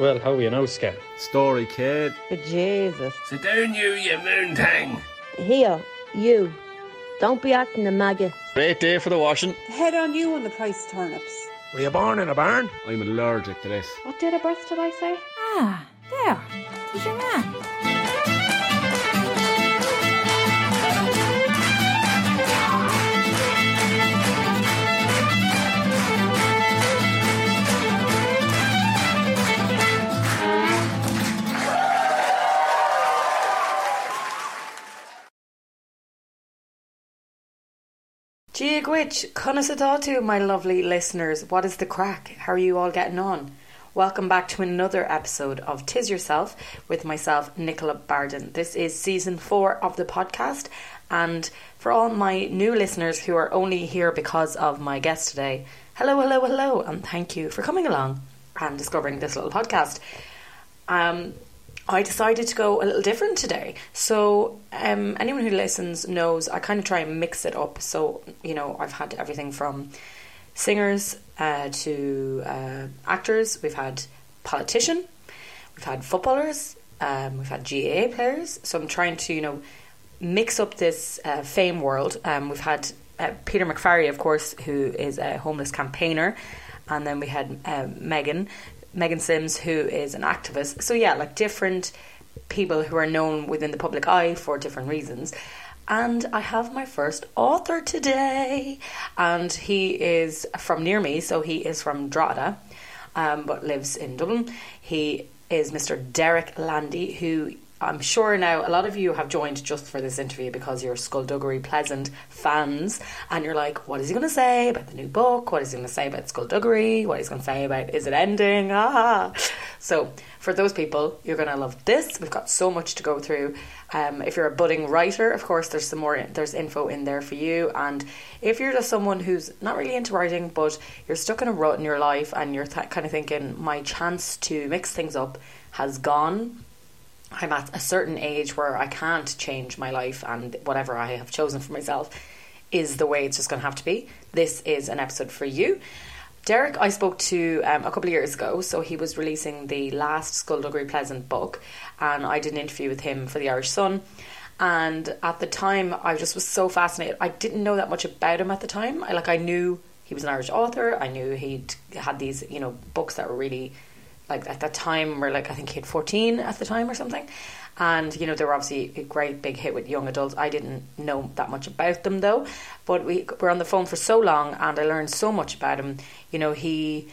Well, how are you now, Scan? Story, kid. But Jesus. Sit down, you, you moontang. Here, you. Don't be acting a maggot. Great day for the washing. Head on you on the price turnips. Were you born in a barn? I'm allergic to this. What date of birth did I say? Ah, there. There's your man. Gwitch, to my lovely listeners. What is the crack? How are you all getting on? Welcome back to another episode of Tis Yourself with myself, Nicola Barden. This is season four of the podcast, and for all my new listeners who are only here because of my guest today, hello, hello, hello, and thank you for coming along and discovering this little podcast. Um, I decided to go a little different today. So, um, anyone who listens knows I kind of try and mix it up. So, you know, I've had everything from singers uh, to uh, actors, we've had politician, we've had footballers, um, we've had GAA players. So, I'm trying to, you know, mix up this uh, fame world. Um, we've had uh, Peter McVerry, of course, who is a homeless campaigner, and then we had uh, Megan, Megan Sims, who is an activist. So yeah, like different people who are known within the public eye for different reasons. And I have my first author today, and he is from near me, so he is from Drogheda, um, but lives in Dublin. He is Mr. Derek Landy, who I'm sure now a lot of you have joined just for this interview because you're Skulduggery Pleasant fans and you're like, what is he going to say about the new book? What is he going to say about Skulduggery? What is he going to say about is it ending? Ah. So for those people, you're going to love this. We've got so much to go through. Um, if you're a budding writer, of course, there's some more. There's info in there for you. And if you're just someone who's not really into writing, but you're stuck in a rut in your life, and you're th- kind of thinking, my chance to mix things up has gone I'm at a certain age where I can't change my life and whatever I have chosen for myself is the way it's just going to have to be. This is an episode for you. Derek, I spoke to um, a couple of years ago, so he was releasing the last Skulduggery Pleasant book, and I did an interview with him for the Irish Sun. And at the time, I just was so fascinated. I didn't know that much about him at the time. I like I knew he was an Irish author. I knew he'd had these, you know, books that were really like at that time were like I think he had 14 at the time or something. And you know they were obviously a great big hit with young adults. I didn't know that much about them though. But we were on the phone for so long and I learned so much about him. You know he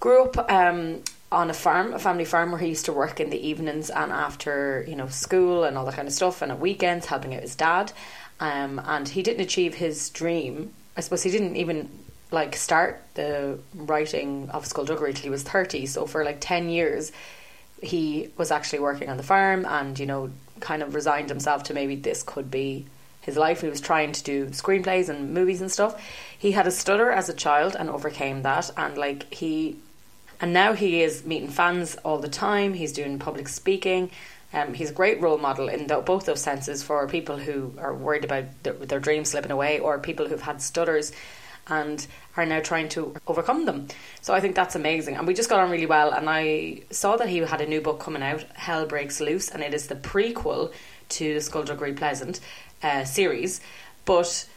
grew up um, on a farm a family farm where he used to work in the evenings and after you know school and all that kind of stuff and at weekends helping out his dad. Um, and he didn't achieve his dream. I suppose he didn't even like start the writing of Skulduggery till he was 30 so for like 10 years he was actually working on the farm and you know kind of resigned himself to maybe this could be his life. He was trying to do screenplays and movies and stuff. He had a stutter as a child and overcame that. And like he and now he is meeting fans all the time. He's doing public speaking. Um, he's a great role model in the, both those senses for people who are worried about their, their dreams slipping away or people who've had stutters and are now trying to overcome them. So I think that's amazing. And we just got on really well. And I saw that he had a new book coming out, Hell Breaks Loose, and it is the prequel to the Skulduggery Pleasant uh, series. But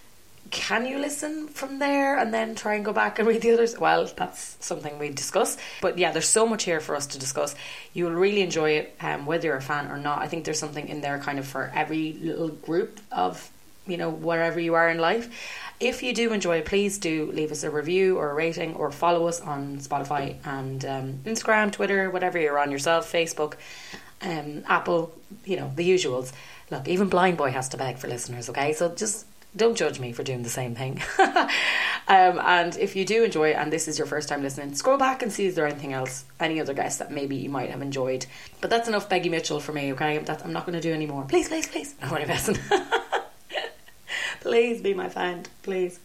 can you listen from there and then try and go back and read the others? Well, that's something we discuss. But yeah, there's so much here for us to discuss. You will really enjoy it, um, whether you're a fan or not. I think there's something in there kind of for every little group of, you know, wherever you are in life. If you do enjoy please do leave us a review or a rating or follow us on Spotify and um, Instagram, Twitter, whatever you're on yourself, Facebook, um, Apple, you know, the usuals. Look, even Blind Boy has to beg for listeners, okay? So just Don't judge me for doing the same thing. um, and if you do enjoy it and this is your first time listening, scroll back and see is there anything else, any other guests that maybe you might have enjoyed. But that's enough Peggy Mitchell for me, okay? That's, I'm not going to do any more. Please, please, please. I'm only messing. please be my friend, please.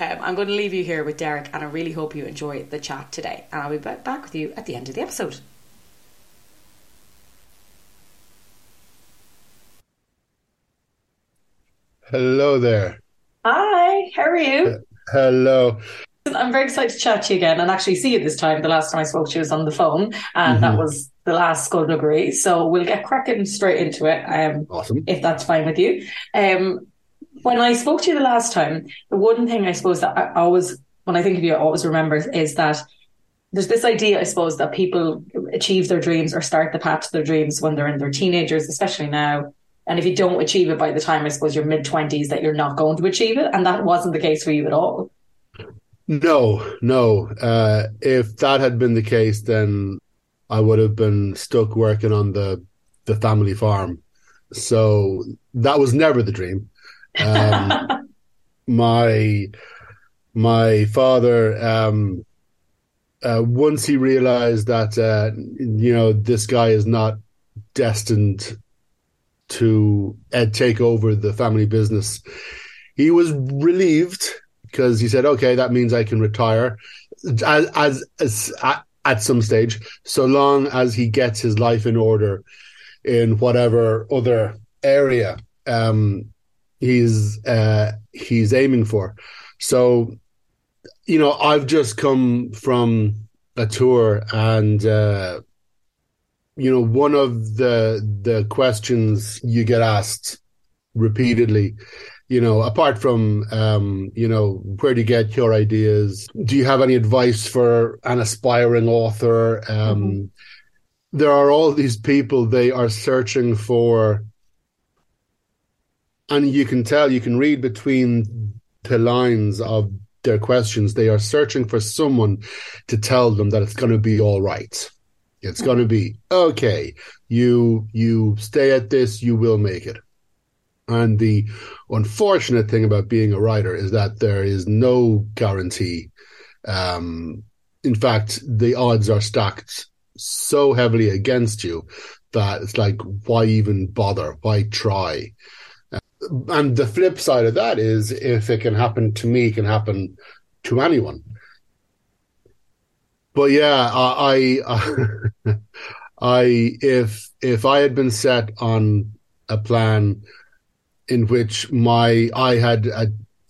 Um, I'm going to leave you here with Derek and I really hope you enjoy the chat today. And I'll be back with you at the end of the episode. Hello there. Hi, how are you? Hello. I'm very excited to chat to you again and actually see you this time. The last time I spoke to you was on the phone, and mm-hmm. that was the last school skulduggery. So we'll get cracking straight into it. Um, awesome. If that's fine with you. Um, when I spoke to you the last time, the one thing I suppose that I always, when I think of you, I always remember is that there's this idea, I suppose, that people achieve their dreams or start the path to their dreams when they're in their teenagers, especially now. And if you don't achieve it by the time, I suppose, your mid 20s, that you're not going to achieve it. And that wasn't the case for you at all. No, no. Uh, if that had been the case, then I would have been stuck working on the the family farm. So that was never the dream. Um, my my father, um, uh, once he realized that uh, you know this guy is not destined to uh, take over the family business. He was relieved because he said, "Okay, that means I can retire as, as, as at, at some stage, so long as he gets his life in order in whatever other area um, he's uh, he's aiming for." So, you know, I've just come from a tour and. Uh, you know, one of the the questions you get asked repeatedly, you know, apart from um, you know, where do you get your ideas? Do you have any advice for an aspiring author? Um, mm-hmm. There are all these people they are searching for, and you can tell, you can read between the lines of their questions. They are searching for someone to tell them that it's going to be all right it's going to be okay. You you stay at this, you will make it. And the unfortunate thing about being a writer is that there is no guarantee. Um, in fact, the odds are stacked so heavily against you that it's like, why even bother? Why try? And the flip side of that is if it can happen to me, it can happen to anyone but yeah, I, I, I, if if I had been set on a plan in which my I had uh,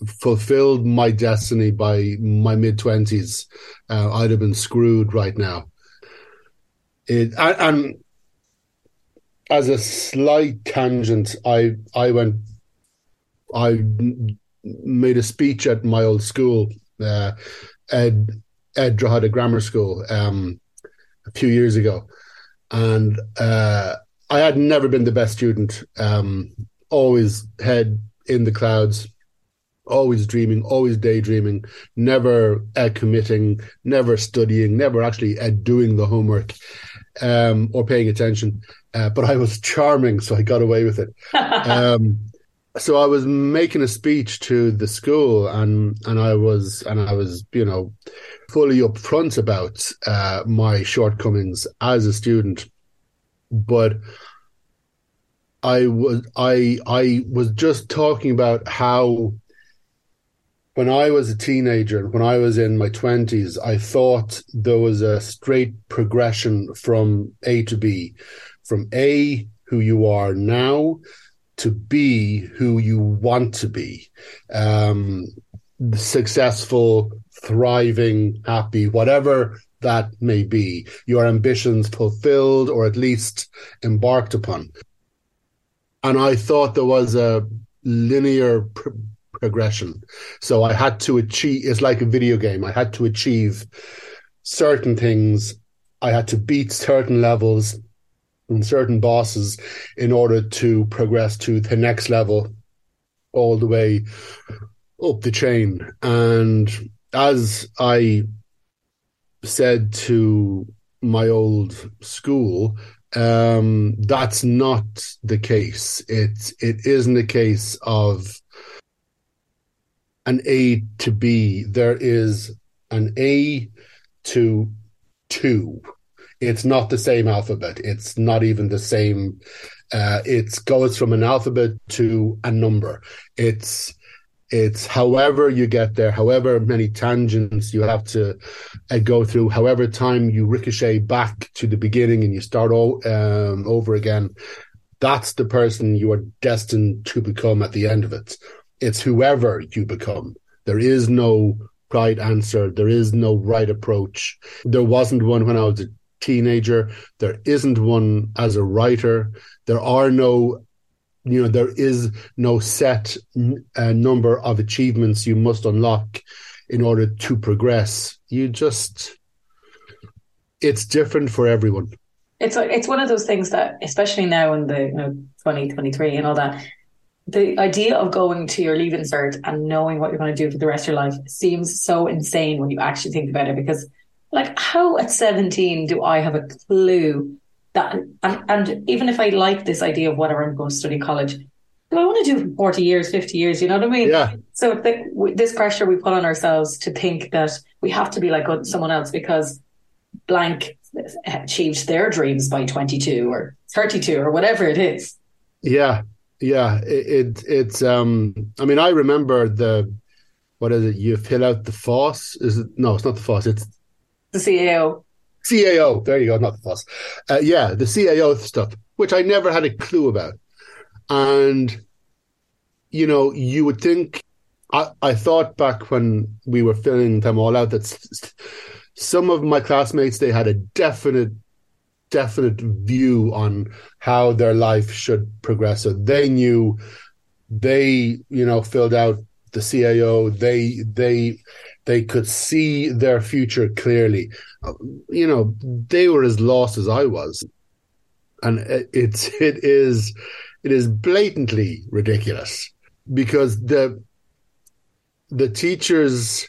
fulfilled my destiny by my mid twenties, uh, I'd have been screwed right now. It and, and as a slight tangent, I I went I made a speech at my old school. Uh, Ed Ed Drogheda Grammar School um, a few years ago, and uh, I had never been the best student. Um, always head in the clouds, always dreaming, always daydreaming, never uh, committing, never studying, never actually uh, doing the homework um, or paying attention. Uh, but I was charming, so I got away with it. um, so I was making a speech to the school, and and I was and I was you know fully upfront about uh, my shortcomings as a student, but I was I I was just talking about how when I was a teenager and when I was in my twenties, I thought there was a straight progression from A to B, from A who you are now to be who you want to be. Um, successful, thriving, happy, whatever that may be, your ambitions fulfilled or at least embarked upon. And I thought there was a linear pr- progression. So I had to achieve, it's like a video game. I had to achieve certain things. I had to beat certain levels and certain bosses in order to progress to the next level all the way up the chain. And as I said to my old school, um, that's not the case. It it isn't a case of an A to B. There is an A to two. It's not the same alphabet. It's not even the same. Uh, it goes from an alphabet to a number. It's it's however you get there, however many tangents you have to uh, go through, however time you ricochet back to the beginning and you start o- um, over again. That's the person you are destined to become at the end of it. It's whoever you become. There is no right answer. There is no right approach. There wasn't one when I was a teenager. There isn't one as a writer. There are no, you know, there is no set uh, number of achievements you must unlock in order to progress. You just, it's different for everyone. It's it's one of those things that, especially now in the you know 2023 and all that, the idea of going to your leaving cert and knowing what you're going to do for the rest of your life seems so insane when you actually think about it. Because, like, how at 17 do I have a clue that? And, and even if I like this idea of whatever I'm going to study college, do I want to do it for 40 years, 50 years? You know what I mean? Yeah. So the, this pressure we put on ourselves to think that we have to be like someone else because blank achieved their dreams by 22 or 32 or whatever it is. Yeah, yeah, it, it, it's. Um, I mean, I remember the what is it? You fill out the FOSS. Is it? No, it's not the FOSS. It's the CAO. CAO. There you go. Not the FOSS. Uh, yeah, the CAO stuff, which I never had a clue about, and you know, you would think. I, I thought back when we were filling them all out that some of my classmates they had a definite definite view on how their life should progress. So they knew they, you know, filled out the CAO. They they they could see their future clearly. You know, they were as lost as I was, and it's it is it is blatantly ridiculous because the the teachers,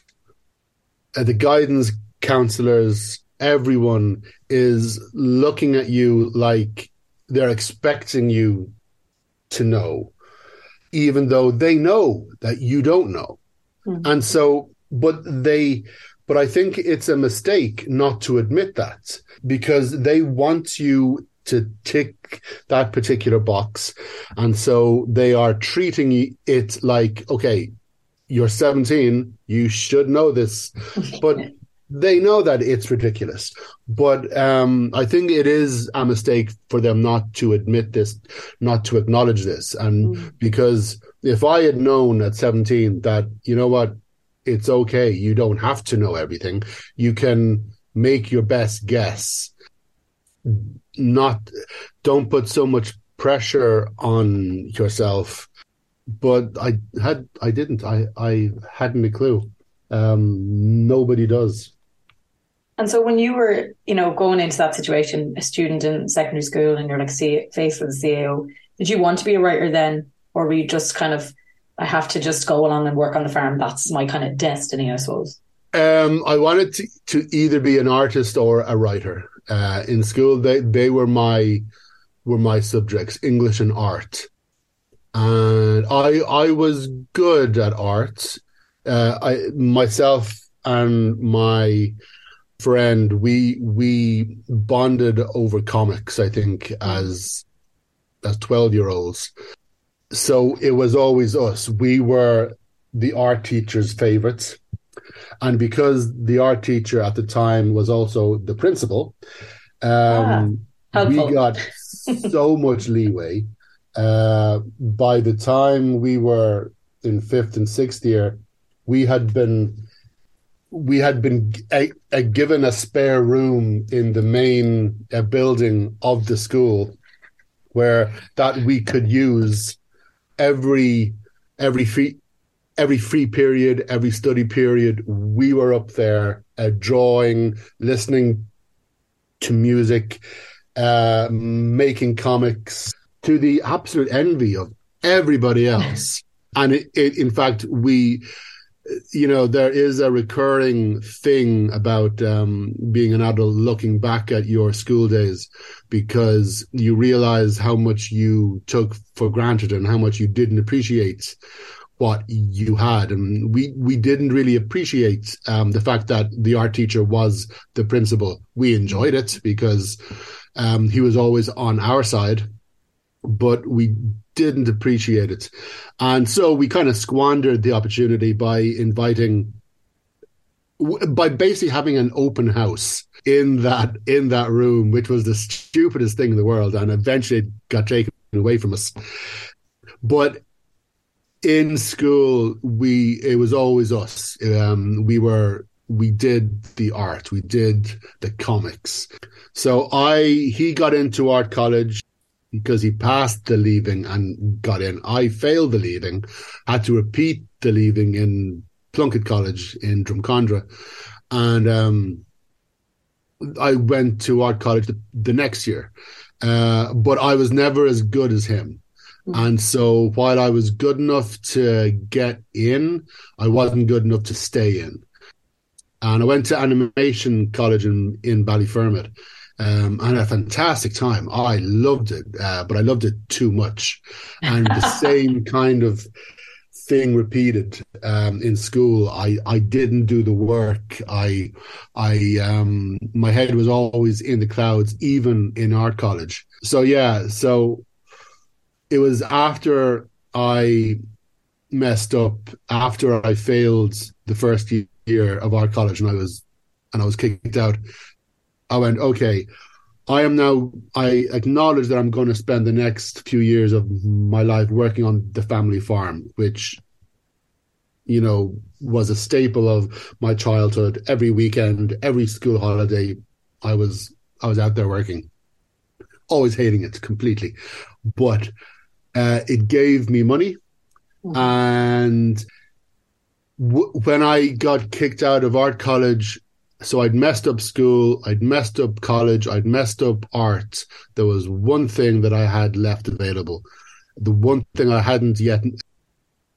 uh, the guidance counselors, everyone is looking at you like they're expecting you to know, even though they know that you don't know. Mm-hmm. And so, but they, but I think it's a mistake not to admit that because they want you to tick that particular box. And so they are treating it like, okay, you're 17, you should know this. But they know that it's ridiculous, but um, I think it is a mistake for them not to admit this, not to acknowledge this, and mm. because if I had known at seventeen that you know what, it's okay, you don't have to know everything, you can make your best guess. Not, don't put so much pressure on yourself. But I had, I didn't, I, I hadn't a clue. Um, nobody does. And so when you were, you know, going into that situation, a student in secondary school and you're like see, faced with the CAO, did you want to be a writer then? Or were you just kind of, I have to just go along and work on the farm. That's my kind of destiny, I suppose. Um, I wanted to, to either be an artist or a writer. Uh, in school, they, they were my, were my subjects, English and art. And I, I was good at art. Uh, I, myself and my, friend, we we bonded over comics. I think as as twelve year olds, so it was always us. We were the art teacher's favorites, and because the art teacher at the time was also the principal, um, ah, we got so much leeway. Uh, by the time we were in fifth and sixth year, we had been we had been a, a given a spare room in the main uh, building of the school where that we could use every every free every free period every study period we were up there uh, drawing listening to music uh, making comics to the absolute envy of everybody else. And it, it, in fact we you know, there is a recurring thing about um, being an adult looking back at your school days because you realize how much you took for granted and how much you didn't appreciate what you had. And we, we didn't really appreciate um, the fact that the art teacher was the principal. We enjoyed it because um, he was always on our side, but we didn't appreciate it. And so we kind of squandered the opportunity by inviting by basically having an open house in that in that room, which was the stupidest thing in the world, and eventually it got taken away from us. But in school, we it was always us. Um, we were we did the art, we did the comics. So I he got into art college because he passed the leaving and got in. I failed the leaving, had to repeat the leaving in Plunkett College in Drumcondra, and um, I went to art college the, the next year. Uh, but I was never as good as him. And so while I was good enough to get in, I wasn't good enough to stay in. And I went to animation college in, in Ballyfermot. Um, and a fantastic time. I loved it, uh, but I loved it too much. And the same kind of thing repeated um, in school. I, I didn't do the work. I I um, my head was always in the clouds, even in art college. So yeah, so it was after I messed up, after I failed the first year of art college, and I was and I was kicked out. I went, okay, I am now, I acknowledge that I'm going to spend the next few years of my life working on the family farm, which, you know, was a staple of my childhood. Every weekend, every school holiday, I was, I was out there working, always hating it completely. But uh, it gave me money. Mm-hmm. And w- when I got kicked out of art college, so I'd messed up school, I'd messed up college, I'd messed up art. There was one thing that I had left available. The one thing I hadn't yet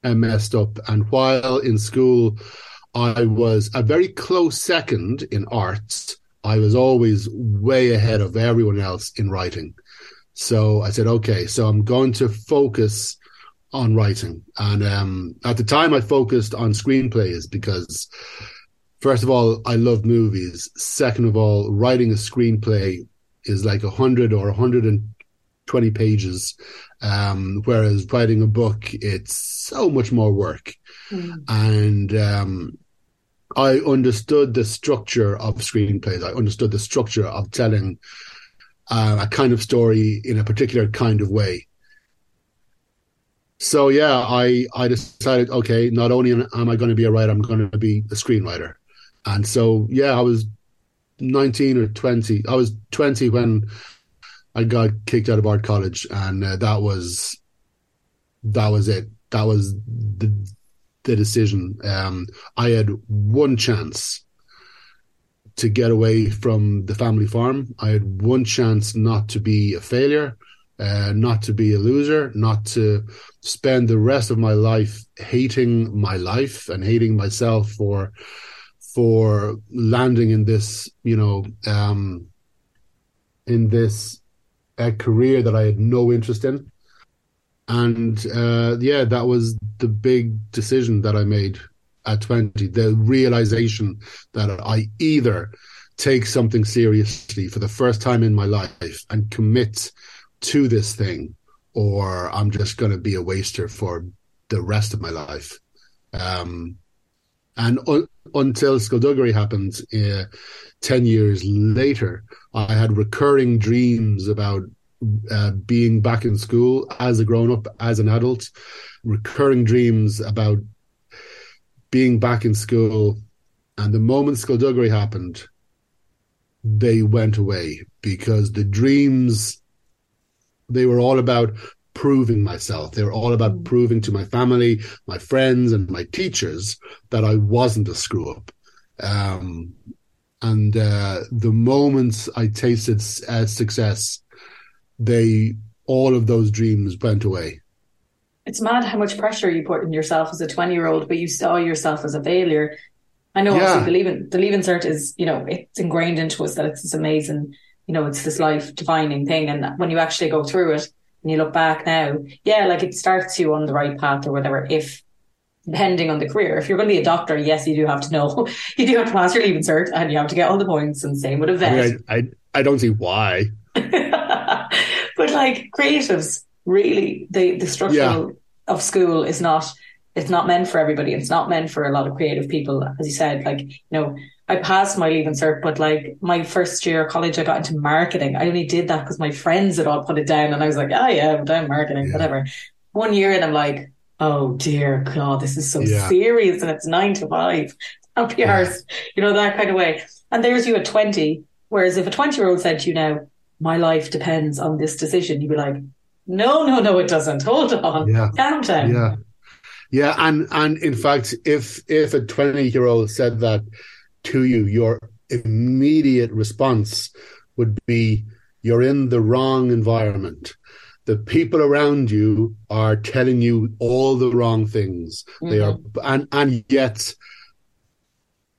uh, messed up. And while in school, I was a very close second in arts. I was always way ahead of everyone else in writing. So I said, okay, so I'm going to focus on writing. And um, at the time, I focused on screenplays because first of all, I love movies. Second of all, writing a screenplay is like a hundred or 120 pages. Um, whereas writing a book, it's so much more work. Mm. And, um, I understood the structure of screenplays. I understood the structure of telling uh, a kind of story in a particular kind of way. So yeah, I I decided okay, not only am I going to be a writer, I'm going to be a screenwriter. And so, yeah, I was 19 or 20. I was 20 when I got kicked out of art college, and uh, that was that was it. That was the the decision. Um, I had one chance to get away from the family farm. I had one chance not to be a failure, uh, not to be a loser, not to spend the rest of my life hating my life and hating myself for for landing in this, you know, um, in this uh, career that I had no interest in. And uh, yeah, that was the big decision that I made at 20. The realization that I either take something seriously for the first time in my life and commit to this thing, or I'm just going to be a waster for the rest of my life. Um, and un- until Skulduggery happened uh, 10 years later, I had recurring dreams about uh, being back in school as a grown up, as an adult, recurring dreams about being back in school. And the moment Skulduggery happened, they went away because the dreams, they were all about proving myself. They were all about mm. proving to my family, my friends, and my teachers that I wasn't a screw up. Um, and uh, the moments I tasted uh, success, they all of those dreams went away. It's mad how much pressure you put in yourself as a twenty-year-old, but you saw yourself as a failure. I know, yeah. obviously, the leaving the leaving cert is you know it's ingrained into us that it's this amazing, you know, it's this life defining thing, and when you actually go through it, and you look back now, yeah, like it starts you on the right path or whatever if depending on the career. If you're going to be a doctor, yes, you do have to know. You do have to pass your leaving cert and you have to get all the points and same with a vet. I, mean, I, I, I don't see why. but like creatives, really, the, the structure Yeah. of school is not, it's not meant for everybody. It's not meant for a lot of creative people. As you said, like, you know, I passed my leaving cert, but like my first year of college, I got into marketing. I only did that because my friends had all put it down and I was like, oh yeah, I'm down marketing, Yeah. whatever. One year and I'm like, oh dear God, this is so Yeah. serious and it's nine to five. I'll be Yeah. you know, that kind of way. And there's you at 20. Whereas if a 20 year old said to you now, my life depends on this decision, you'd be like, no, no, no, it doesn't. Hold on. Yeah. Calm down. Yeah. Yeah, and and in fact, if if a twenty year old said that to you, your immediate response would be, "You're in the wrong environment. The people around you are telling you all the wrong things. They are, and and yet,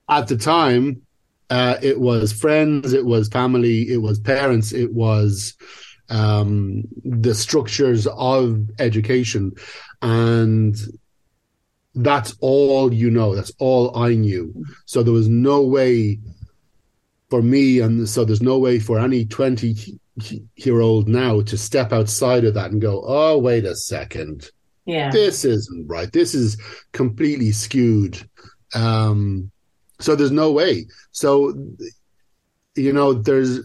at the time, uh, it was friends, it was family, it was parents, it was um, the structures of education, and that's all you know. That's all I knew. So there was no way for me, and so there's no way for any 20 year old now to step outside of that and go, oh, wait a second. Yeah. This isn't right. This is completely skewed. Um, so there's no way. So, you know, there's,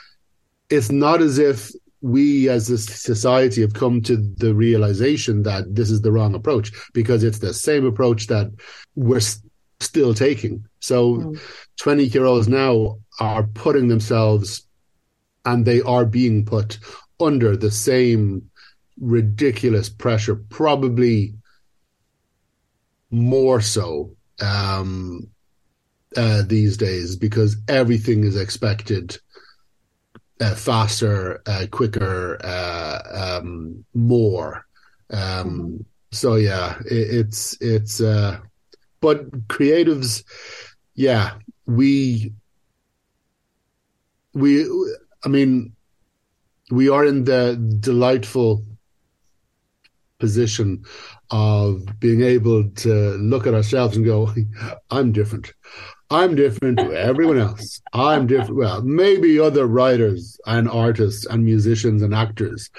it's not as if we as a society have come to the realization that this is the wrong approach because it's the same approach that we're s- still taking. So 20 year olds now are putting themselves and they are being put under the same ridiculous pressure, probably more so um, uh, these days because everything is expected uh, faster, uh, quicker, uh, um, more. Um, So yeah, it, it's it's. Uh, but creatives, yeah, we we. I mean, we are in the delightful position of being able to look at ourselves and go, "I'm different." I'm different to everyone else. I'm different. Well, maybe other writers and artists and musicians and actors,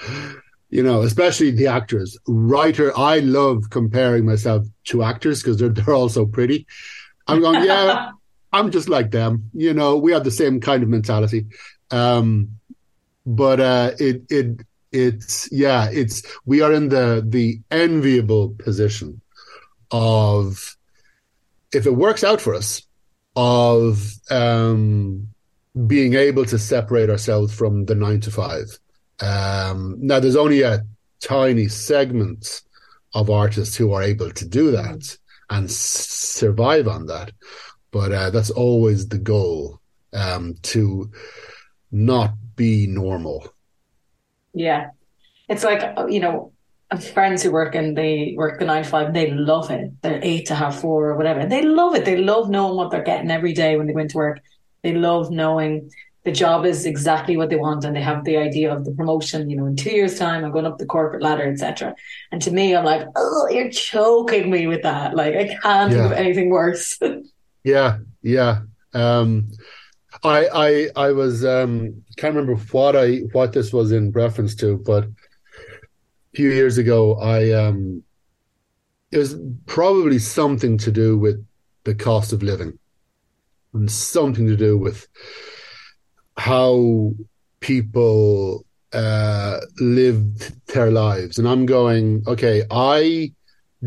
you know, especially the actors. Writer, I love comparing myself to actors because they're, they're all so pretty. I'm going, yeah, I'm just like them. You know, we have the same kind of mentality. Um, but uh, it, it, it's, yeah, it's, we are in the, the enviable position of, if it works out for us, of um, being able to separate ourselves from the nine to five. Um, now, there's only a tiny segment of artists who are able to do that and s- survive on that, but uh, that's always the goal um, to not be normal. Yeah. It's like, you know, have friends who work and they work the nine to five they love it. They're eight to half four or whatever. They love it. They love knowing what they're getting every day when they go into work. They love knowing the job is exactly what they want and they have the idea of the promotion, you know, in two years' time, I'm going up the corporate ladder, etc. And to me, I'm like, oh, you're choking me with that. Like, I can't think of anything worse. Yeah, yeah. Um, I I I was um, can't remember what I what this was in reference to, but few years ago, I um, it was probably something to do with the cost of living, and something to do with how people uh, live their lives. And I'm going, okay, I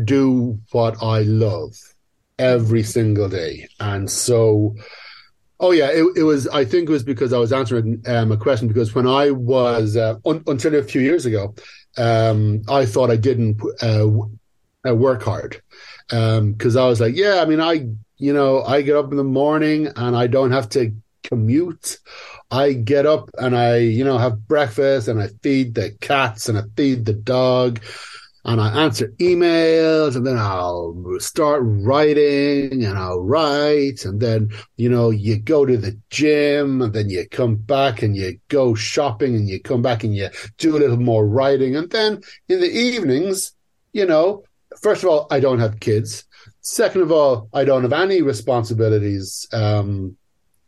do what I love every single day. And so, oh yeah, it, it was, I think it was because I was answering um, a question because when I was, uh, un- until a few years ago, um, I thought I didn't uh, uh, work hard. Um, cause I was like, yeah, I mean, I, you know, I get up in the morning and I don't have to commute. I get up and I, you know, have breakfast and I feed the cats and I feed the dog and I answer emails and then I'll start writing and I'll write and then, you know, you go to the gym and then you come back and you go shopping and you come back and you do a little more writing. And then in the evenings, you know, first of all, I don't have kids. Second of all, I don't have any responsibilities um,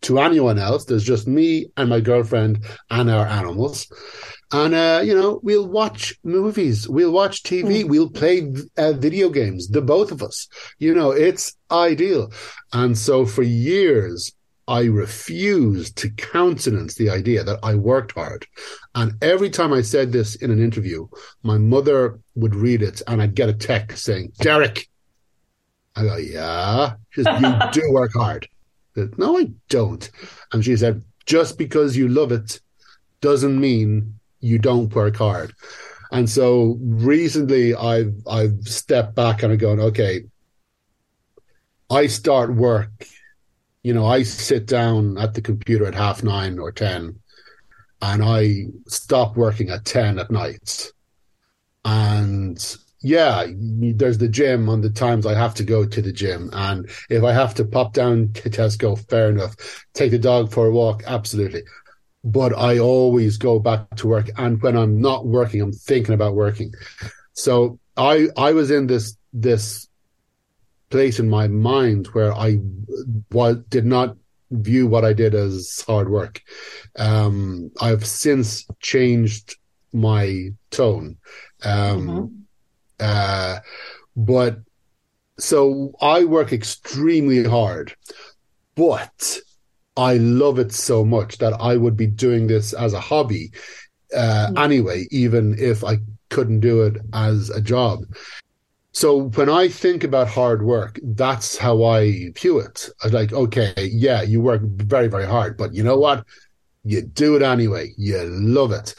to anyone else. There's just me and my girlfriend and our animals. And, uh, you know, we'll watch movies, we'll watch TV, mm. we'll play uh, video games, the both of us. You know, it's ideal. And so for years, I refused to countenance the idea that I worked hard. And every time I said this in an interview, my mother would read it and I'd get a text saying, Derek. I go, yeah, you do work hard. Said, no, I don't. And she said, just because you love it doesn't mean you don't work hard. And so recently I've I've stepped back and I'm going, okay, I start work, you know, I sit down at the computer at half nine or ten and I stop working at ten at night. And yeah, there's the gym on the times I have to go to the gym. And if I have to pop down to Tesco, fair enough. Take the dog for a walk, absolutely. But I always go back to work. And when I'm not working, I'm thinking about working. So I I was in this this place in my mind where I was did not view what I did as hard work. Um, I've since changed my tone. Um, mm-hmm uh, but so I work extremely hard, but I love it so much that I would be doing this as a hobby uh, mm. anyway, even if I couldn't do it as a job. So when I think about hard work, that's how I view it. I'm like, okay, yeah, you work very, very hard, but you know what? You do it anyway. You love it.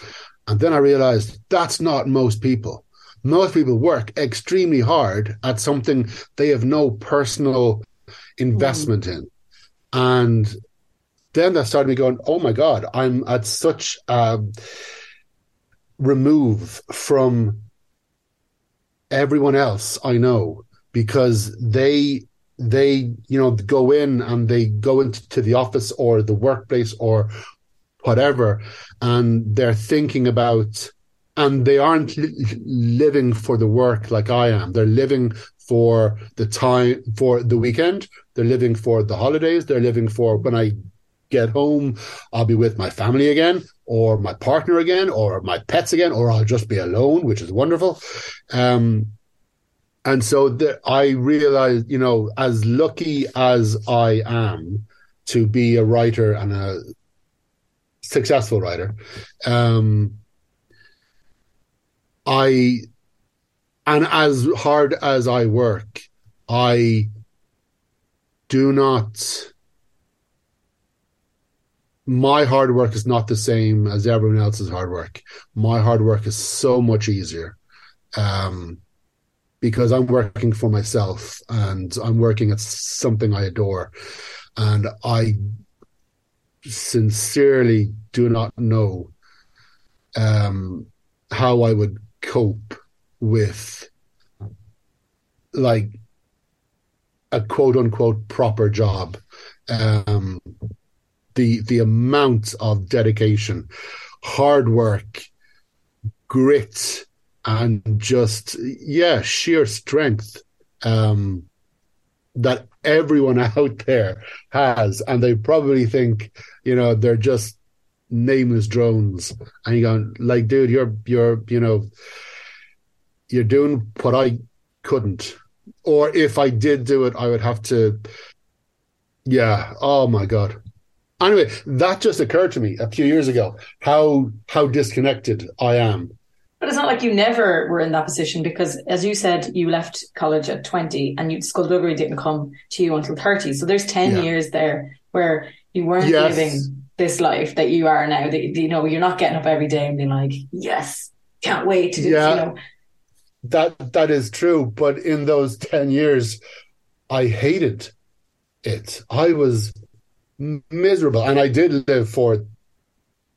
And then I realized that's not most people most people work extremely hard at something they have no personal investment mm. in. And then that started me going, oh my God, I'm at such a remove from everyone else I know because they they you know go in and they go into the office or the workplace or whatever and they're thinking about and they aren't li- living for the work like I am. They're living for the time for the weekend. They're living for the holidays. They're living for when I get home, I'll be with my family again, or my partner again, or my pets again, or I'll just be alone, which is wonderful. Um, and so the, I realized, you know, as lucky as I am to be a writer and a successful writer, um, I, and as hard as I work, I do not, my hard work is not the same as everyone else's hard work. My hard work is so much easier. Um, because I'm working for myself and I'm working at something I adore. And I sincerely do not know um, how I would cope with like a quote unquote proper job. Um, the the amount of dedication, hard work, grit, and just yeah, sheer strength um, that everyone out there has, and they probably think you know they're just nameless drones. And you're going like dude you're you're you know you're doing what i couldn't. Or if i did do it i would have to yeah oh my god anyway that just occurred to me a few years ago how how disconnected i am but it's not like you never were in that position because, as you said, you left college at 20 and you, skulduggery didn't come to you until 30. So there's 10 yeah. years there where you weren't yes. living this life that you are now. That you know you're not getting up every day and being like, yes, can't wait to do. Yeah, you know. that that is true. But in those ten years, I hated it. I was miserable, and I did live for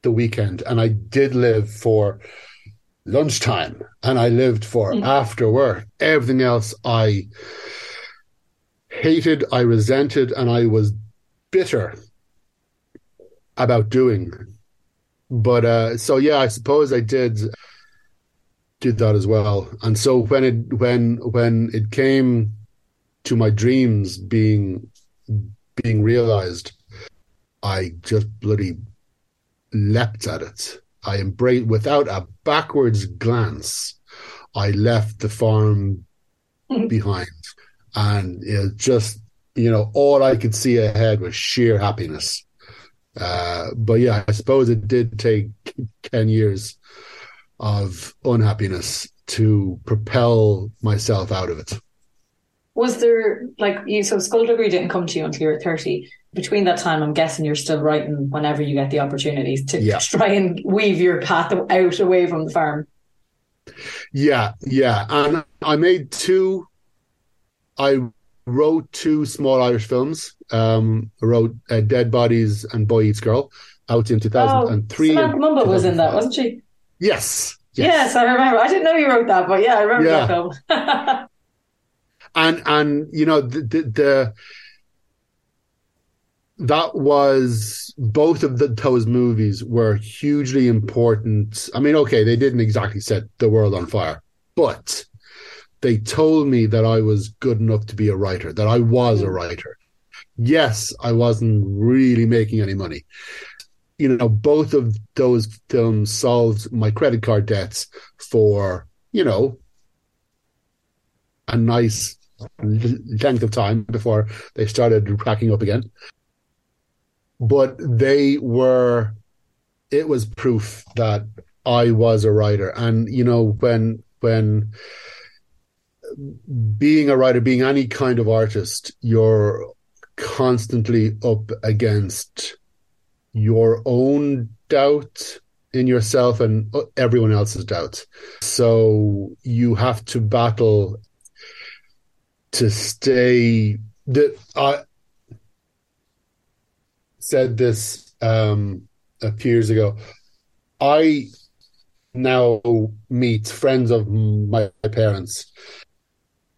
the weekend, and I did live for lunchtime, and I lived for mm-hmm. after work. Everything else, I hated, I resented, and I was bitter about doing. But uh, so yeah, I suppose I did. did that as well. And so when it when when it came to my dreams being being realized, I just bloody leapt at it. I embraced without a backwards glance. I left the farm behind, and it just you know all I could see ahead was sheer happiness. Uh, but yeah, I suppose it did take ten years of unhappiness to propel myself out of it. Was there like you? So skulduggery didn't come to you until you were thirty. Between that time, I'm guessing you're still writing whenever you get the opportunities to Yeah. try and weave your path out away from the farm. Yeah, yeah. And I made two. I wrote two small Irish films. Um, I wrote uh, Dead Bodies and Boy Eats Girl out in 2003. Oh, Samantha Mumba was in that, wasn't she? Yes. Yes. I remember. I didn't know you wrote that, but yeah, I remember Yeah. that film. and and you know the, the, the that was both of the, those movies were hugely important. I mean, okay, they didn't exactly set the world on fire, but they told me that I was good enough to be a writer, that I was a mm. writer. Yes, I wasn't really making any money. You know, both of those films solved my credit card debts for, you know, a nice length of time before they started cracking up again. But they were, it was proof that I was a writer. And, you know, when, when being a writer, being any kind of artist, you're constantly up against your own doubt in yourself and everyone else's doubts. So you have to battle to stay that I said this um a few years ago. I now meet friends of my parents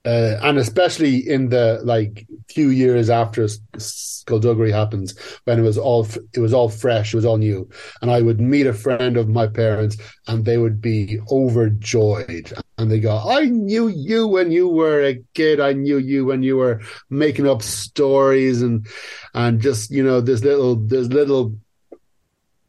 uh, and especially in the like few years after skulduggery happens when it was all it was all fresh it was all new. And i would meet a friend of my parents and they would be overjoyed. And they go i knew you when you were a kid. I knew you when you were making up stories and and just you know this little this little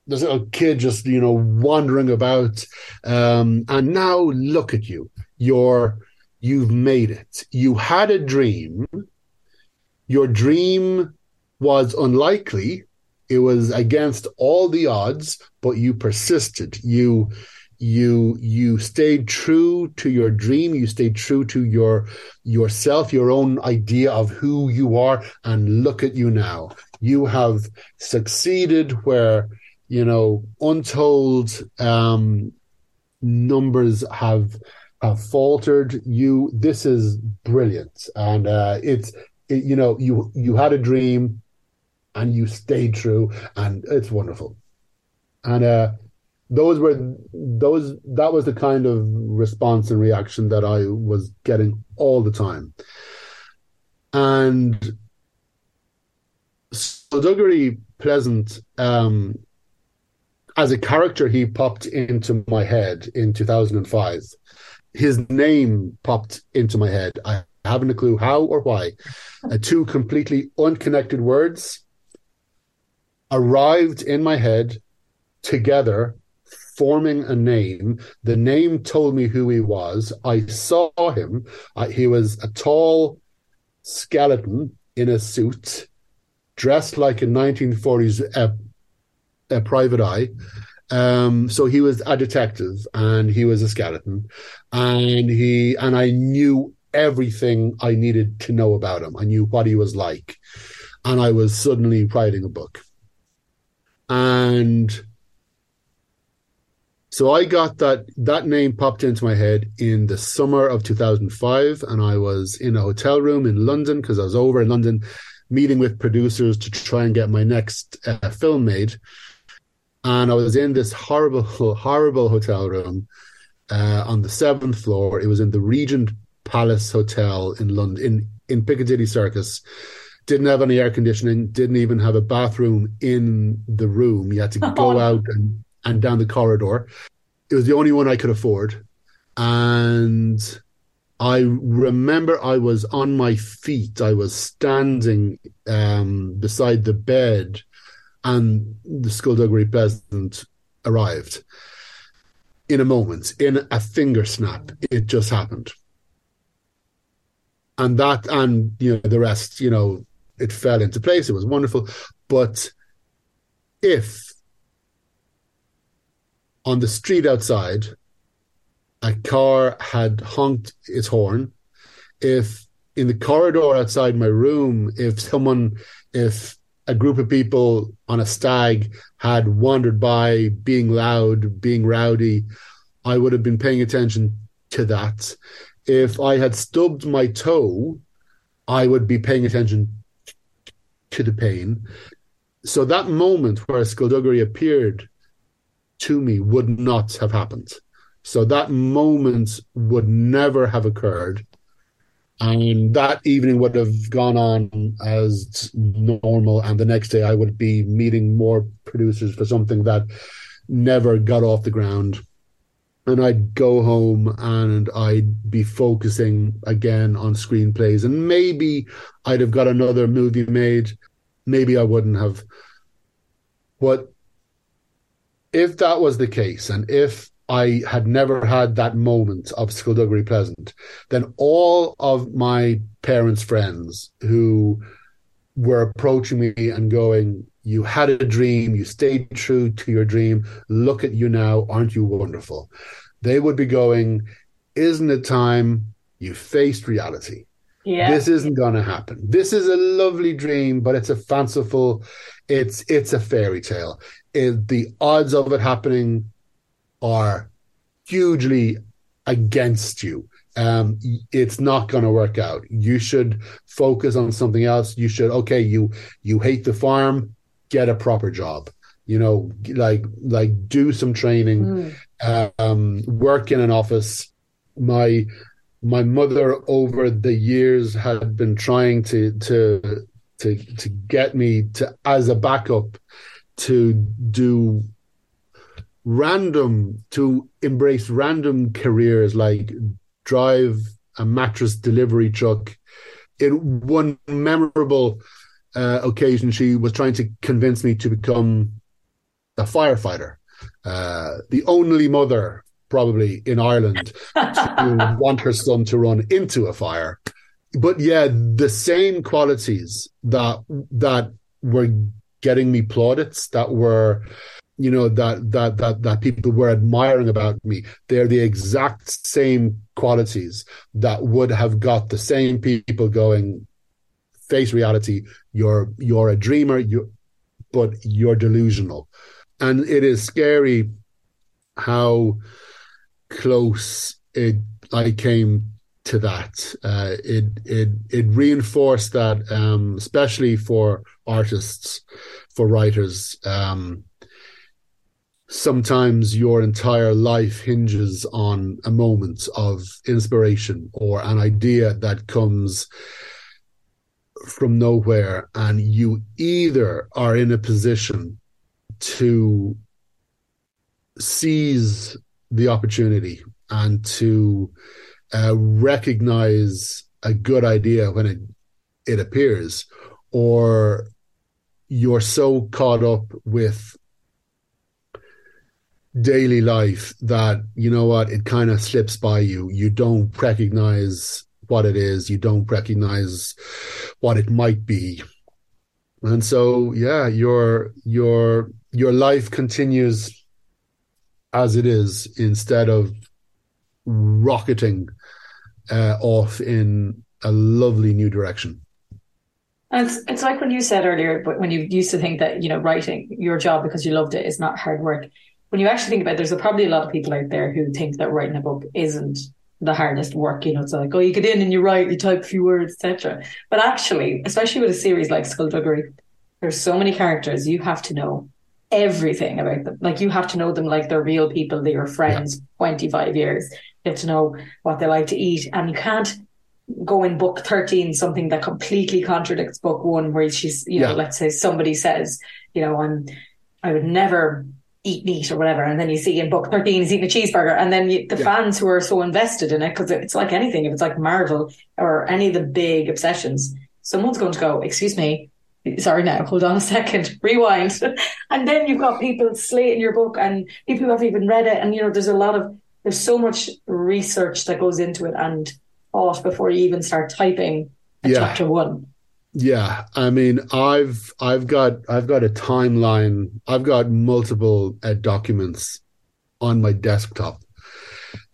this little kid just you know wandering about. Um and now look at you. You're you've made it. You had a dream. Your dream was unlikely. It was against all the odds, but you persisted. You you you stayed true to your dream. You stayed true to your yourself, your own idea of who you are. And look at you now. You have succeeded where you know untold um, numbers have have faltered you. This is brilliant. And uh it's it, you know you you had a dream and you stayed true and it's wonderful. And uh those were those that was the kind of response and reaction that i was getting all the time. And so Duggery Pleasant um as a character he popped into my head in 2005 his name popped into my head. I haven't a clue how or why. Uh, two completely unconnected words arrived in my head together, forming a name. The name told me who he was. I saw him. He was a tall skeleton in a suit, dressed like a 1940s uh, a private eye. Um, so he was a detective and he was a skeleton and he and I knew everything I needed to know about him. I knew what he was like. And I was suddenly writing a book. And so I got that that name popped into my head in the summer of 2005 and I was in a hotel room in London because I was over in London meeting with producers to try and get my next uh, film made and I was in this horrible, horrible hotel room uh, on the seventh floor. It was in the Regent Palace Hotel in London, in in Piccadilly Circus. Didn't have any air conditioning. Didn't even have a bathroom in the room. You had to go out and, and down the corridor. It was the only one I could afford. and I remember I was on my feet. I was standing um, beside the bed, and the skulduggery Pleasant arrived in a moment, in a finger snap. It just happened. And that, and you know, the rest, you know, it fell into place. It was wonderful. But if on the street outside, a car had honked its horn, if in the corridor outside my room, if someone, if a group of people on a stag had wandered by being loud, being rowdy, I would have been paying attention to that. If I had stubbed my toe, I would be paying attention to the pain. So that moment where skulduggery appeared to me would not have happened. So that moment would never have occurred. And that evening would have gone on as normal. And the next day, I would be meeting more producers for something that never got off the ground. And I'd go home and I'd be focusing again on screenplays. And maybe I'd have got another movie made. Maybe I wouldn't have. But if that was the case, and if I had never had that moment of skulduggery pleasant, then all of my parents' friends who were approaching me and going, You had a dream, you stayed true to your dream, look at you now, aren't you wonderful? They would be going, Isn't it time you faced reality? Yeah. This isn't going to happen. This is a lovely dream, but it's a fanciful, it's it's a fairy tale. It, the odds of it happening are hugely against you. Um, it's not going to work out. You should focus on something else. You should okay. You you hate the farm, get a proper job. You know, like like do some training, mm. um, work in an office. My my mother over the years had been trying to to to to get me to as a backup to do random to embrace random careers like drive a mattress delivery truck in one memorable uh, occasion she was trying to convince me to become a firefighter uh, the only mother probably in Ireland to want her son to run into a fire. But yeah, the same qualities that that were getting me plaudits, that were you know that that that that people were admiring about me they're the exact same qualities that would have got the same people going face reality you're you're a dreamer you but you're delusional and it is scary how close it I came to that. Uh, it it it reinforced that, um, especially for artists, for writers. Um, sometimes your entire life hinges on a moment of inspiration or an idea that comes from nowhere, and you either are in a position to seize the opportunity and to uh, recognize a good idea when it it appears, or you're so caught up with daily life that you know what it kind of slips by you. You don't recognize what it is. You don't recognize what it might be, and so yeah, your your your life continues as it is instead of rocketing uh, off in a lovely new direction. And it's, it's like when you said earlier, but when you used to think that, you know, writing your job because you loved it is not hard work. When you actually think about it, there's probably a lot of people out there who think that writing a book isn't the hardest work. You know, it's like, oh, you get in and you write, you type a few words, etc. But actually, especially with a series like Skulduggery, there's so many characters you have to know everything about them. Like you have to know them like they're real people, they're your friends, yeah. 25 years. You have to know what they like to eat. And you can't go in book 13 something that completely contradicts book one where she's, you know, let's say somebody says, you know, I'm, I would never eat meat or whatever, and then you see in book thirteen he's eating a cheeseburger, and then you, the Yeah. fans who are so invested in it because it's like anything, if it's like Marvel or any of the big obsessions, someone's going to go, "Excuse me." Sorry, now hold on a second, rewind, and then you've got people slating your book and people who haven't even read it, and you know there's a lot of there's so much research that goes into it and thought before you even start typing Yeah. chapter one. Yeah, I mean, I've I've got I've got a timeline. I've got multiple uh, documents on my desktop.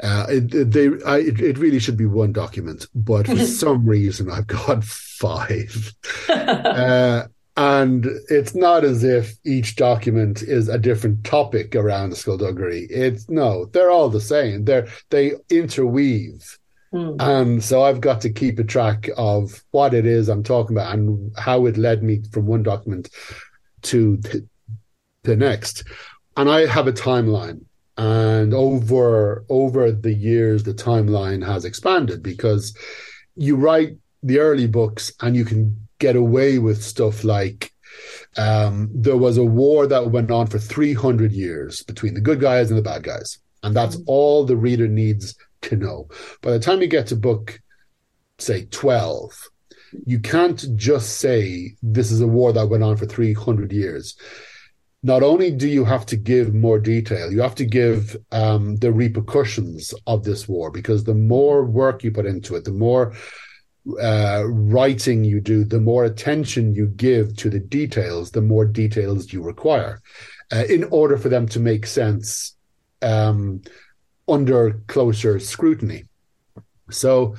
Uh, it, it- they I, it, it really should be one document, but for some reason I've got five. uh, and it's not as if each document is a different topic around the skulduggery. It's no, they're all the same. They're they interweave. Hmm. And so I've got to keep a track of what it is I'm talking about and how it led me from one document to the, the next. And I have a timeline. And over over the years, the timeline has expanded because you write the early books and you can get away with stuff like um, there was a war that went on for 300 years between the good guys and the bad guys. And that's all the reader needs to know. By the time you get to book, say, 12, you can't just say this is a war that went on for 300 years. Not only do you have to give more detail, you have to give um, the repercussions of this war because the more work you put into it, the more uh, writing you do, the more attention you give to the details, the more details you require uh, in order for them to make sense um, under closer scrutiny. So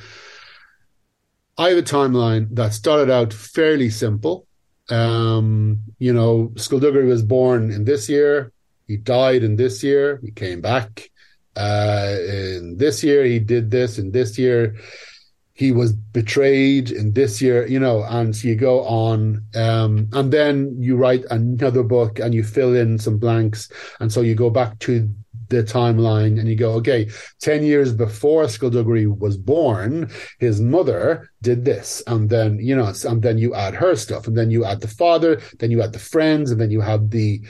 I have a timeline that started out fairly simple. Um, you know, Skulduggery was born in this year. He died in this year. He came back uh, in this year. He did this in this year. He was betrayed in this year, you know, and so you go on. Um, and then you write another book and you fill in some blanks. And so you go back to the timeline and you go, okay, 10 years before Skulduggery was born, his mother did this. And then, you know, and then you add her stuff and then you add the father, then you add the friends, and then you have the,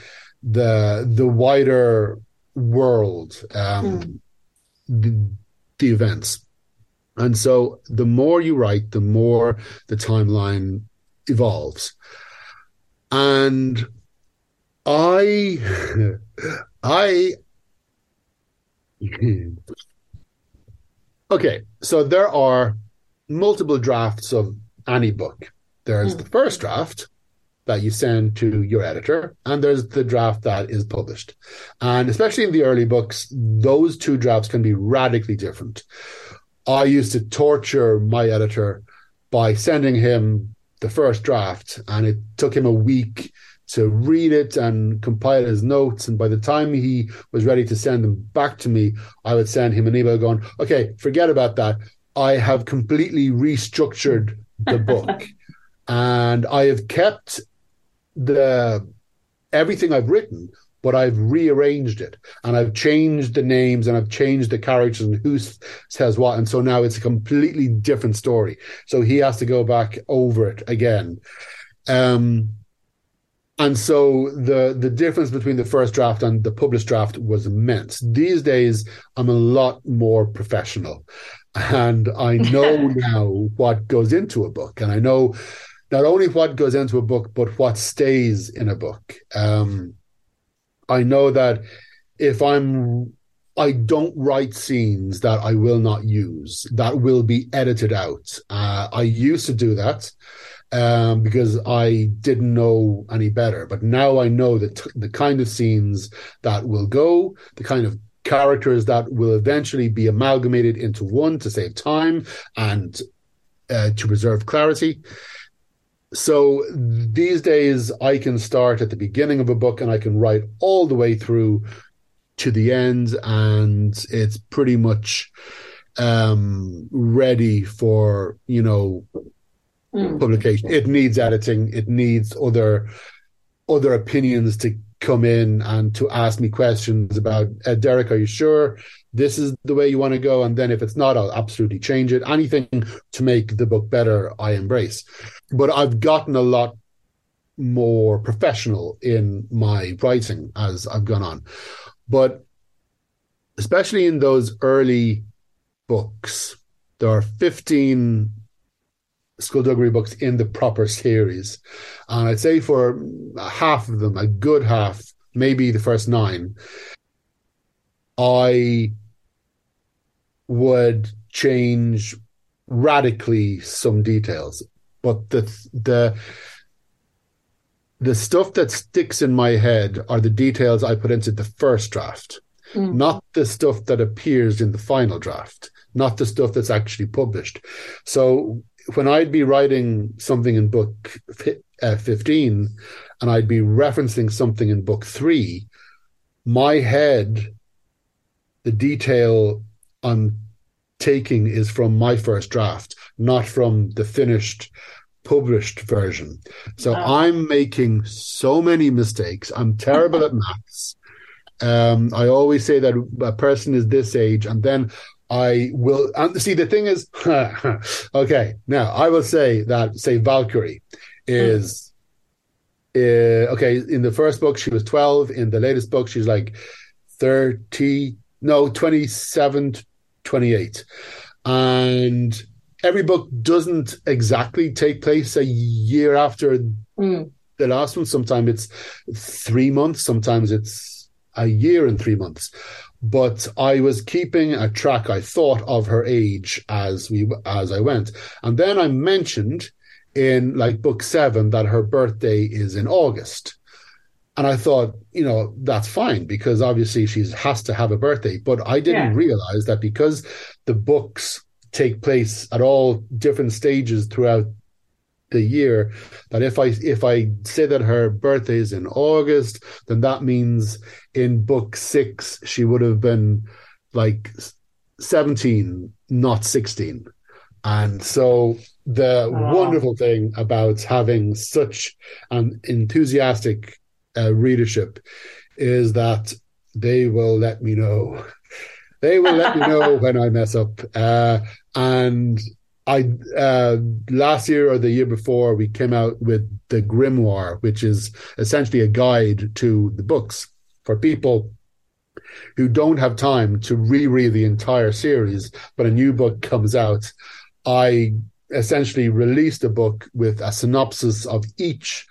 the, the wider world, um, the, the events. And so the more you write, the more the timeline evolves. And I, I, okay, so there are multiple drafts of any book. There's the first draft that you send to your editor, and there's the draft that is published. And especially in the early books, those two drafts can be radically different. I used to torture my editor by sending him the first draft, and it took him a week to read it and compile his notes. And by the time he was ready to send them back to me, I would send him an email going, okay, forget about that. I have completely restructured the book and I have kept the everything I've written, but I've rearranged it and I've changed the names and I've changed the characters and who says what. And so now it's a completely different story. So he has to go back over it again. Um, and so the the difference between the first draft and the published draft was immense. These days, I'm a lot more professional, and I know now what goes into a book, and I know not only what goes into a book, but what stays in a book. Um, I know that if I'm I don't write scenes that I will not use, that will be edited out. Uh, I used to do that um, because I didn't know any better. But now I know the, t- the kind of scenes that will go, the kind of characters that will eventually be amalgamated into one to save time and uh, to preserve clarity. So these days, I can start at the beginning of a book and I can write all the way through to the end, and it's pretty much um, ready for you know publication. It needs editing. It needs other other opinions to come in and to ask me questions about uh, Derek. Are you sure this is the way you want to go? And then if it's not, I'll absolutely change it. Anything to make the book better, I embrace. But I've gotten a lot more professional in my writing as I've gone on. But especially in those early books, there are 15 skulduggery books in the proper series. And I'd say for half of them, a good half, maybe the first nine, I would change radically some details. But the the the stuff that sticks in my head are the details I put into the first draft, mm. not the stuff that appears in the final draft, not the stuff that's actually published. So when I'd be writing something in book uh, 15 and I'd be referencing something in book three, my head, the detail I'm taking is from my first draft, not from the finished published version. So oh. I'm making so many mistakes. I'm terrible at maths. Um, I always say that a person is this age, and then I will and see. The thing is, okay. Now I will say that say Valkyrie is mm. uh, okay. In the first book, she was twelve. In the latest book, she's like thirty. No, 27, 28. and every book doesn't exactly take place a year after mm. the last one. Sometimes it's three months, sometimes it's a year and three months. But I was keeping a track, I thought, of her age as we as I went. And then I mentioned in like book seven that her birthday is in August. And I thought, you know, that's fine because obviously she has to have a birthday. But I didn't yeah. realize that because the books take place at all different stages throughout the year that if i if i say that her birthday is in august then that means in book six she would have been like 17 not 16 and so the wonderful thing about having such an enthusiastic uh, readership is that they will let me know they will let me know when I mess up. Uh, and I uh, last year or the year before we came out with the Grimoire, which is essentially a guide to the books for people who don't have time to reread the entire series, but a new book comes out. I essentially released a book with a synopsis of each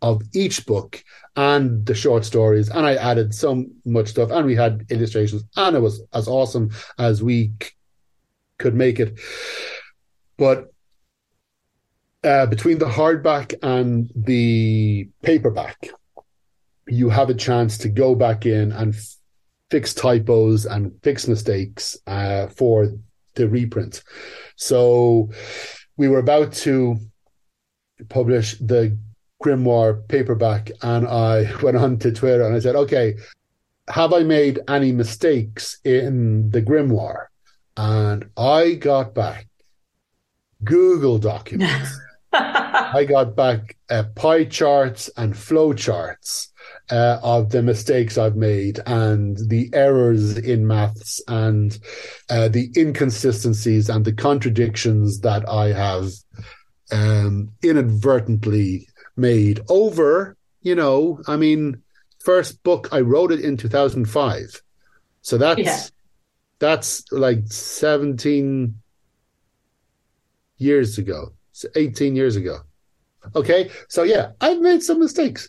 of each book and the short stories, and I added so much stuff, and we had illustrations, and it was as awesome as we c- could make it. But uh, between the hardback and the paperback, you have a chance to go back in and f- fix typos and fix mistakes uh, for the reprint. So we were about to publish the grimoire paperback and I went on to Twitter and I said, okay, have I made any mistakes in the grimoire? And I got back Google documents. I got back uh, pie charts and flow charts uh, of the mistakes I've made and the errors in maths and uh, the inconsistencies and the contradictions that I have um, inadvertently made over, you know, I mean, first book I wrote it in 2005. So that's yeah. that's like 17 years ago. 18 years ago. Okay? So yeah, I've made some mistakes.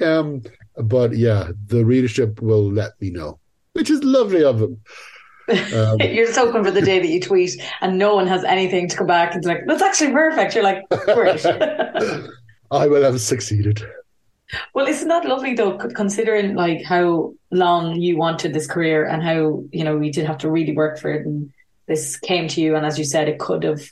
Um but yeah, the readership will let me know, which is lovely of them. Um, You're just hoping for the day that you tweet and no one has anything to come back and like, that's actually perfect. You're like, great. I will have succeeded. Well, isn't that lovely though, considering like how long you wanted this career and how, you know, you did have to really work for it and this came to you and as you said, it could have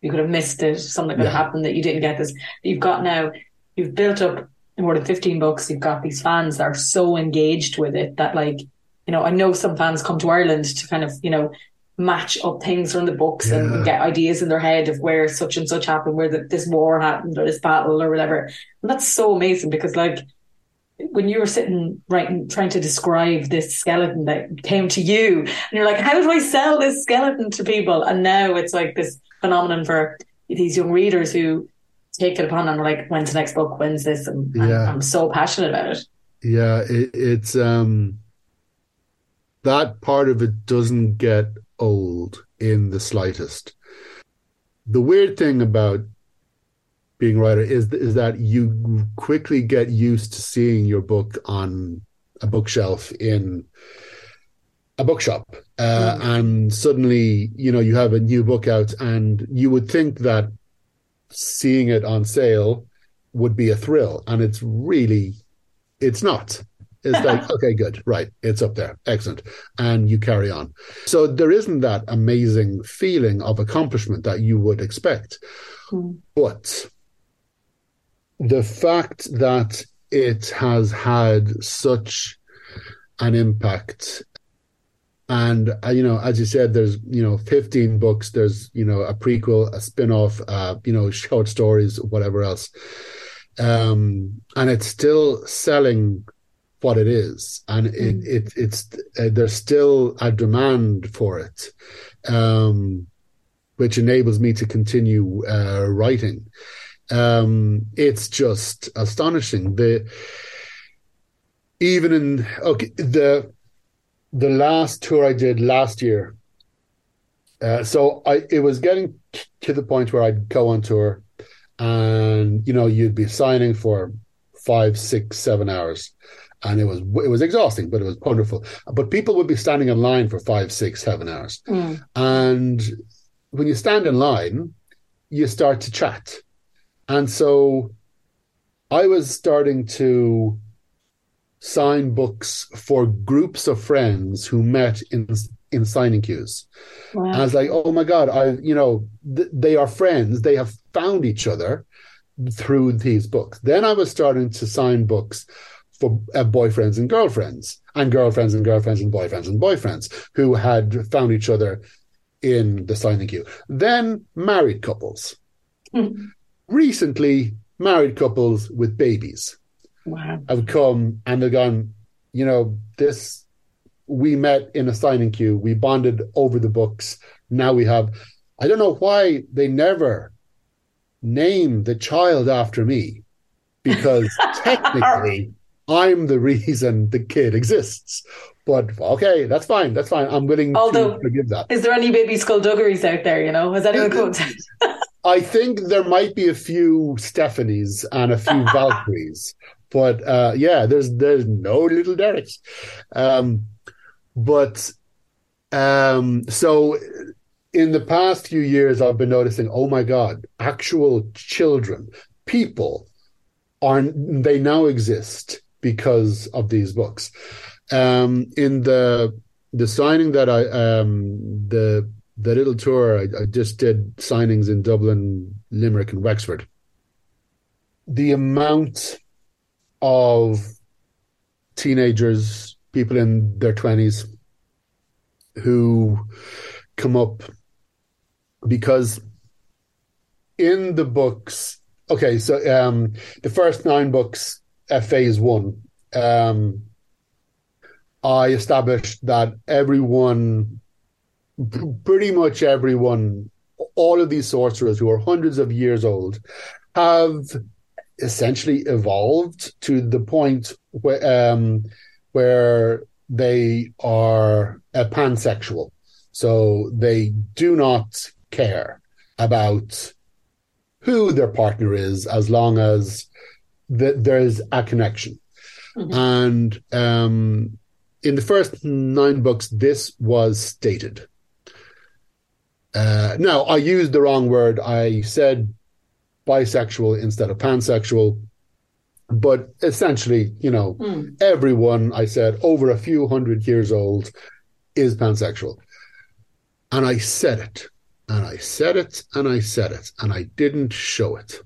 you could have missed it, something could yeah. have happened that you didn't get this. You've got now you've built up more than 15 books, you've got these fans that are so engaged with it that like, you know, I know some fans come to Ireland to kind of, you know, match up things from the books yeah. and get ideas in their head of where such and such happened, where the, this war happened or this battle or whatever. And that's so amazing because like when you were sitting writing trying to describe this skeleton that came to you and you're like, how do I sell this skeleton to people? And now it's like this phenomenon for these young readers who take it upon and like, when's the next book? When's this? And, and Yeah. I'm so passionate about it. Yeah, it, it's um that part of it doesn't get old in the slightest. The weird thing about being a writer is is that you quickly get used to seeing your book on a bookshelf in a bookshop, uh, and suddenly you know you have a new book out, and you would think that seeing it on sale would be a thrill, and it's really it's not. It's like, okay, good, right, it's up there, excellent, and you carry on. So there isn't that amazing feeling of accomplishment that you would expect, but the fact that it has had such an impact and uh, you know as you said there's you know 15 books. There's you know a prequel a spin-off uh you know short stories whatever else. Um and it's still selling what it is. And it, it it's uh, there's still a demand for it um which enables me to continue uh writing. Um it's just astonishing. The even in okay the the last tour I did last year. Uh, so I it was getting to the point where I'd go on tour, and you know you'd be signing for five, six, seven hours, and it was it was exhausting, but it was wonderful. But people would be standing in line for five, six, seven hours, and when you stand in line, you start to chat, and so I was starting to sign books for groups of friends who met in in signing queues. And I was like, oh my god, I you know th- they are friends. They have found each other through these books. Then I was starting to sign books for uh, boyfriends and girlfriends, and girlfriends and girlfriends and boyfriends and boyfriends who had found each other in the signing queue. Then married couples. Recently, married couples with babies Wow. have come and they've gone, you know, this we met in a signing queue, we bonded over the books. Now we have I don't know why they never name the child after me, because technically I'm the reason the kid exists. But okay, that's fine. That's fine. I'm willing Although- to forgive that. Is there any baby skullduggeries out there? You know, has anyone come? I think there might be a few Stephanies and a few Valkyries, but uh, yeah, there's there's no little Derek's. Um, but um, so in the past few years, I've been noticing, oh my God, actual children, people, are they now exist because of these books. Um, in the the signing that I um, the the little tour I, I just did signings in Dublin, Limerick, and Wexford. The amount of teenagers, people in their twenties, who come up because in the books, okay, so um, the first nine books, uh, phase one, um, I established that everyone p- pretty much everyone, all of these sorcerers who are hundreds of years old, have essentially evolved to the point where um, where they are uh, pansexual. So they do not care about who their partner is as long as th- there's a connection. And um, in the first nine books, this was stated. Uh, now, I used the wrong word. I said bisexual instead of pansexual. But essentially, you know, everyone I said over a few hundred years old is pansexual. And I said it, and I said it, and I said it, and I didn't show it.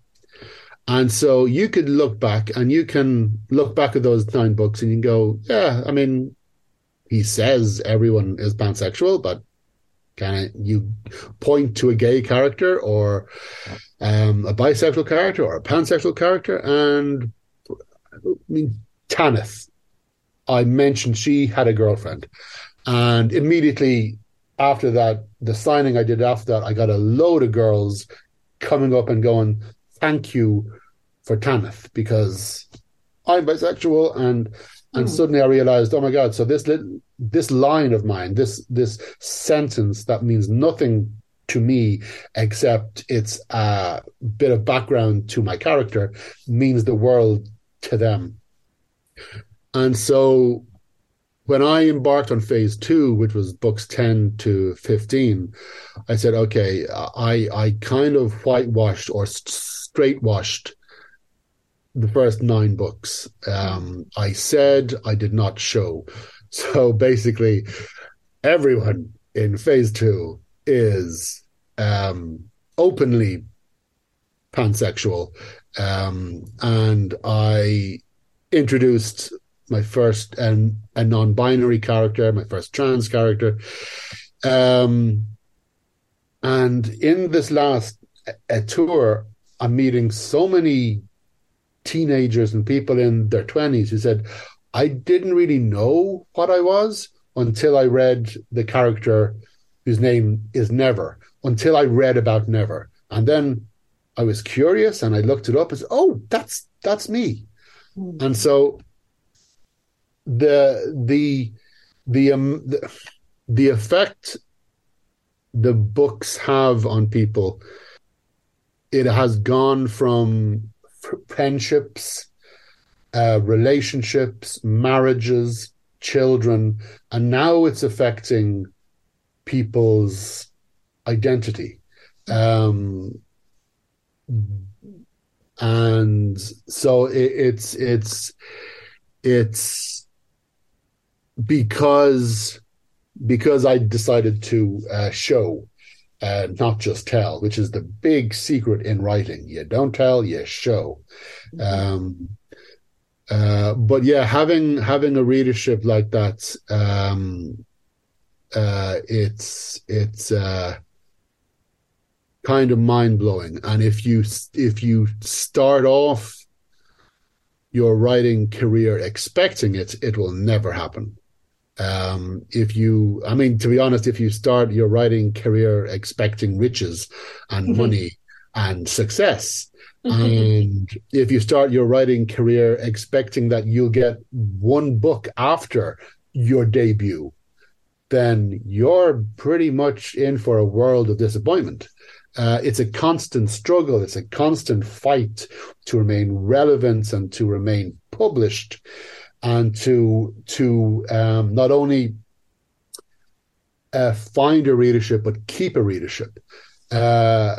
And so you could look back and you can look back at those nine books and you can go, yeah, I mean, he says everyone is pansexual, but can you point to a gay character or um, a bisexual character or a pansexual character? And I mean, Tanith, I mentioned she had a girlfriend. And immediately after that, the signing I did after that, I got a load of girls coming up and going, thank you for Tanith because I'm bisexual and and mm. suddenly I realized, oh my god! So this this line of mine, this this sentence that means nothing to me except it's a bit of background to my character means the world to them. And so when I embarked on phase two, which was books 10 to 15, I said, okay, I, I kind of whitewashed or straightwashed the first nine books. Um, I said I did not show. So basically, everyone in phase two is um, openly pansexual. Um, and I introduced my first and a non-binary character, my first trans character. Um, and in this last a tour, I'm meeting so many teenagers and people in their 20s who said, I didn't really know what I was until I read the character whose name is Never, until I read about Never. And then I was curious and I looked it up and said, oh, that's that's me. Mm. And so the the the um the, the effect the books have on people it has gone from friendships uh, relationships marriages children and now it's affecting people's identity. Um and so it, it's it's it's because because I decided to uh, show, uh, not just tell, which is the big secret in writing. You don't tell, you show. Um, uh, but yeah, having having a readership like that, um, uh, it's it's uh, kind of mind blowing. And if you if you start off your writing career expecting it, it will never happen. Um, if you, I mean, to be honest, if you start your writing career expecting riches and mm-hmm. money and success, mm-hmm. and if you start your writing career expecting that you'll get one book after your debut, then you're pretty much in for a world of disappointment. Uh, it's a constant struggle. It's a constant fight to remain relevant and to remain published and to to um, not only uh, find a readership but keep a readership. Uh,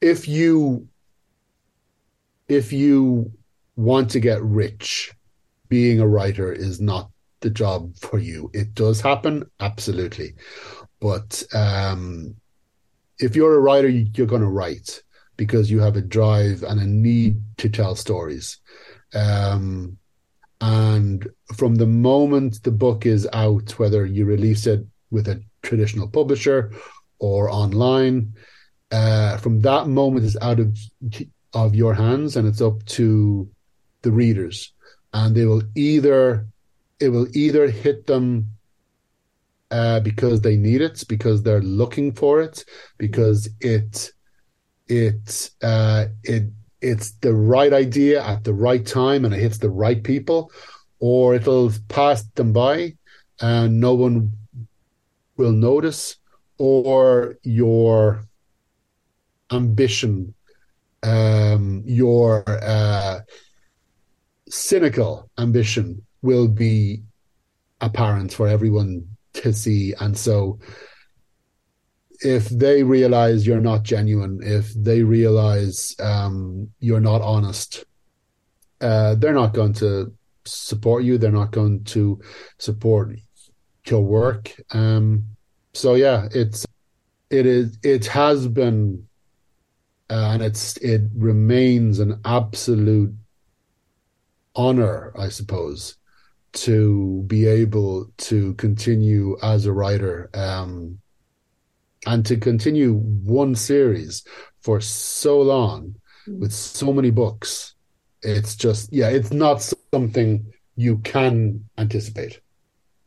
if you if you want to get rich, being a writer is not the job for you. It does happen, absolutely, but um, if you're a writer, you're going to write because you have a drive and a need to tell stories. Um, and from the moment the book is out, whether you release it with a traditional publisher or online, uh, from that moment it's out of of your hands and it's up to the readers, and they will either it will either hit them uh, because they need it, because they're looking for it, because it it uh, it it's the right idea at the right time and it hits the right people, or it'll pass them by and no one will notice, or your ambition, um, your uh, cynical ambition will be apparent for everyone to see. And so if they realize you're not genuine, if they realize um, you're not honest, uh, they're not going to support you. They're not going to support your work. Um, so yeah, it's it is it has been, uh, and it's it remains an absolute honor, I suppose, to be able to continue as a writer um, and to continue one series for so long with so many books. It's just, yeah, it's not something you can anticipate.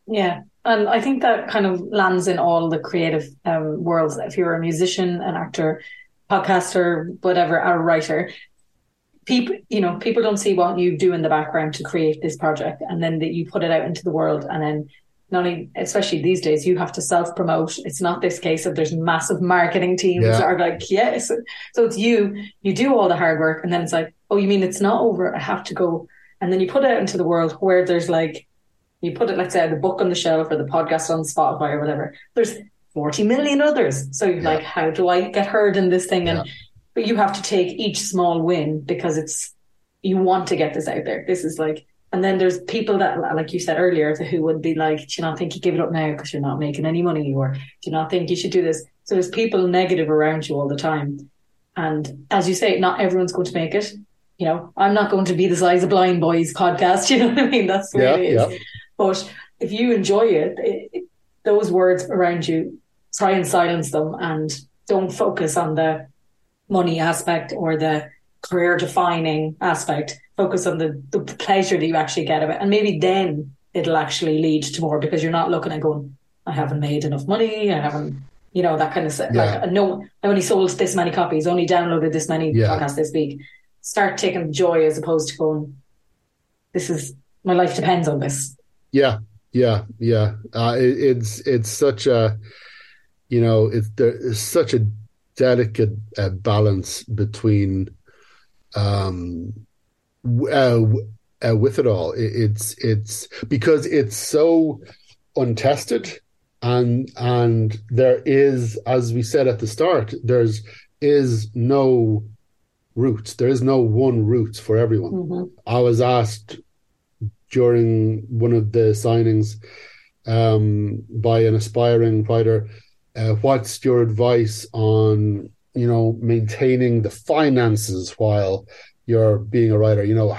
Yeah. And I think that kind of lands in all the creative um, worlds. If you're a musician, an actor, podcaster, whatever, a writer, people, you know, people don't see what you do in the background to create this project, and then that you put it out into the world, and then not only, especially these days, you have to self promote. It's not this case of there's massive marketing teams Yeah. that are like, yes. So it's you, you do all the hard work, and then it's like, oh, you mean it's not over? I have to go. And then you put it out into the world where there's like, you put it, let's say, the book on the shelf or the podcast on Spotify or whatever. There's 40 million others. So you're Yeah. like, how do I get heard in this thing? And Yeah. but you have to take each small win because it's you want to get this out there. This is like, and then there's people that, like you said earlier, who would be like, "Do you not think you give it up now because you're not making any money, or do you not think you should do this?" So there's people negative around you all the time, and as you say, not everyone's going to make it. You know, I'm not going to be the size of Blindboy's podcast. You know what I mean? That's the way Yeah, it is. yeah. But if you enjoy it, it, it, those words around you, try and silence them and don't focus on the money aspect or the career defining aspect. Focus on the, the pleasure that you actually get of it. And maybe then it'll actually lead to more because you're not looking at going, I haven't made enough money. I haven't, you know, that kind of stuff. Yeah. Like, no, I only sold this many copies, only downloaded this many Yeah. podcasts this week. Start taking joy as opposed to going, this is, my life depends on this. Yeah, yeah, yeah. Uh, it, it's it's such a you know it's there's such a delicate uh, balance between um uh, uh, with it all. It, it's it's because it's so untested and and there is as we said at the start there's is no route there is no one route for everyone Mhm. I was asked during one of the signings um, by an aspiring fighter, uh, what's your advice on you know maintaining the finances while you're being a writer? You know,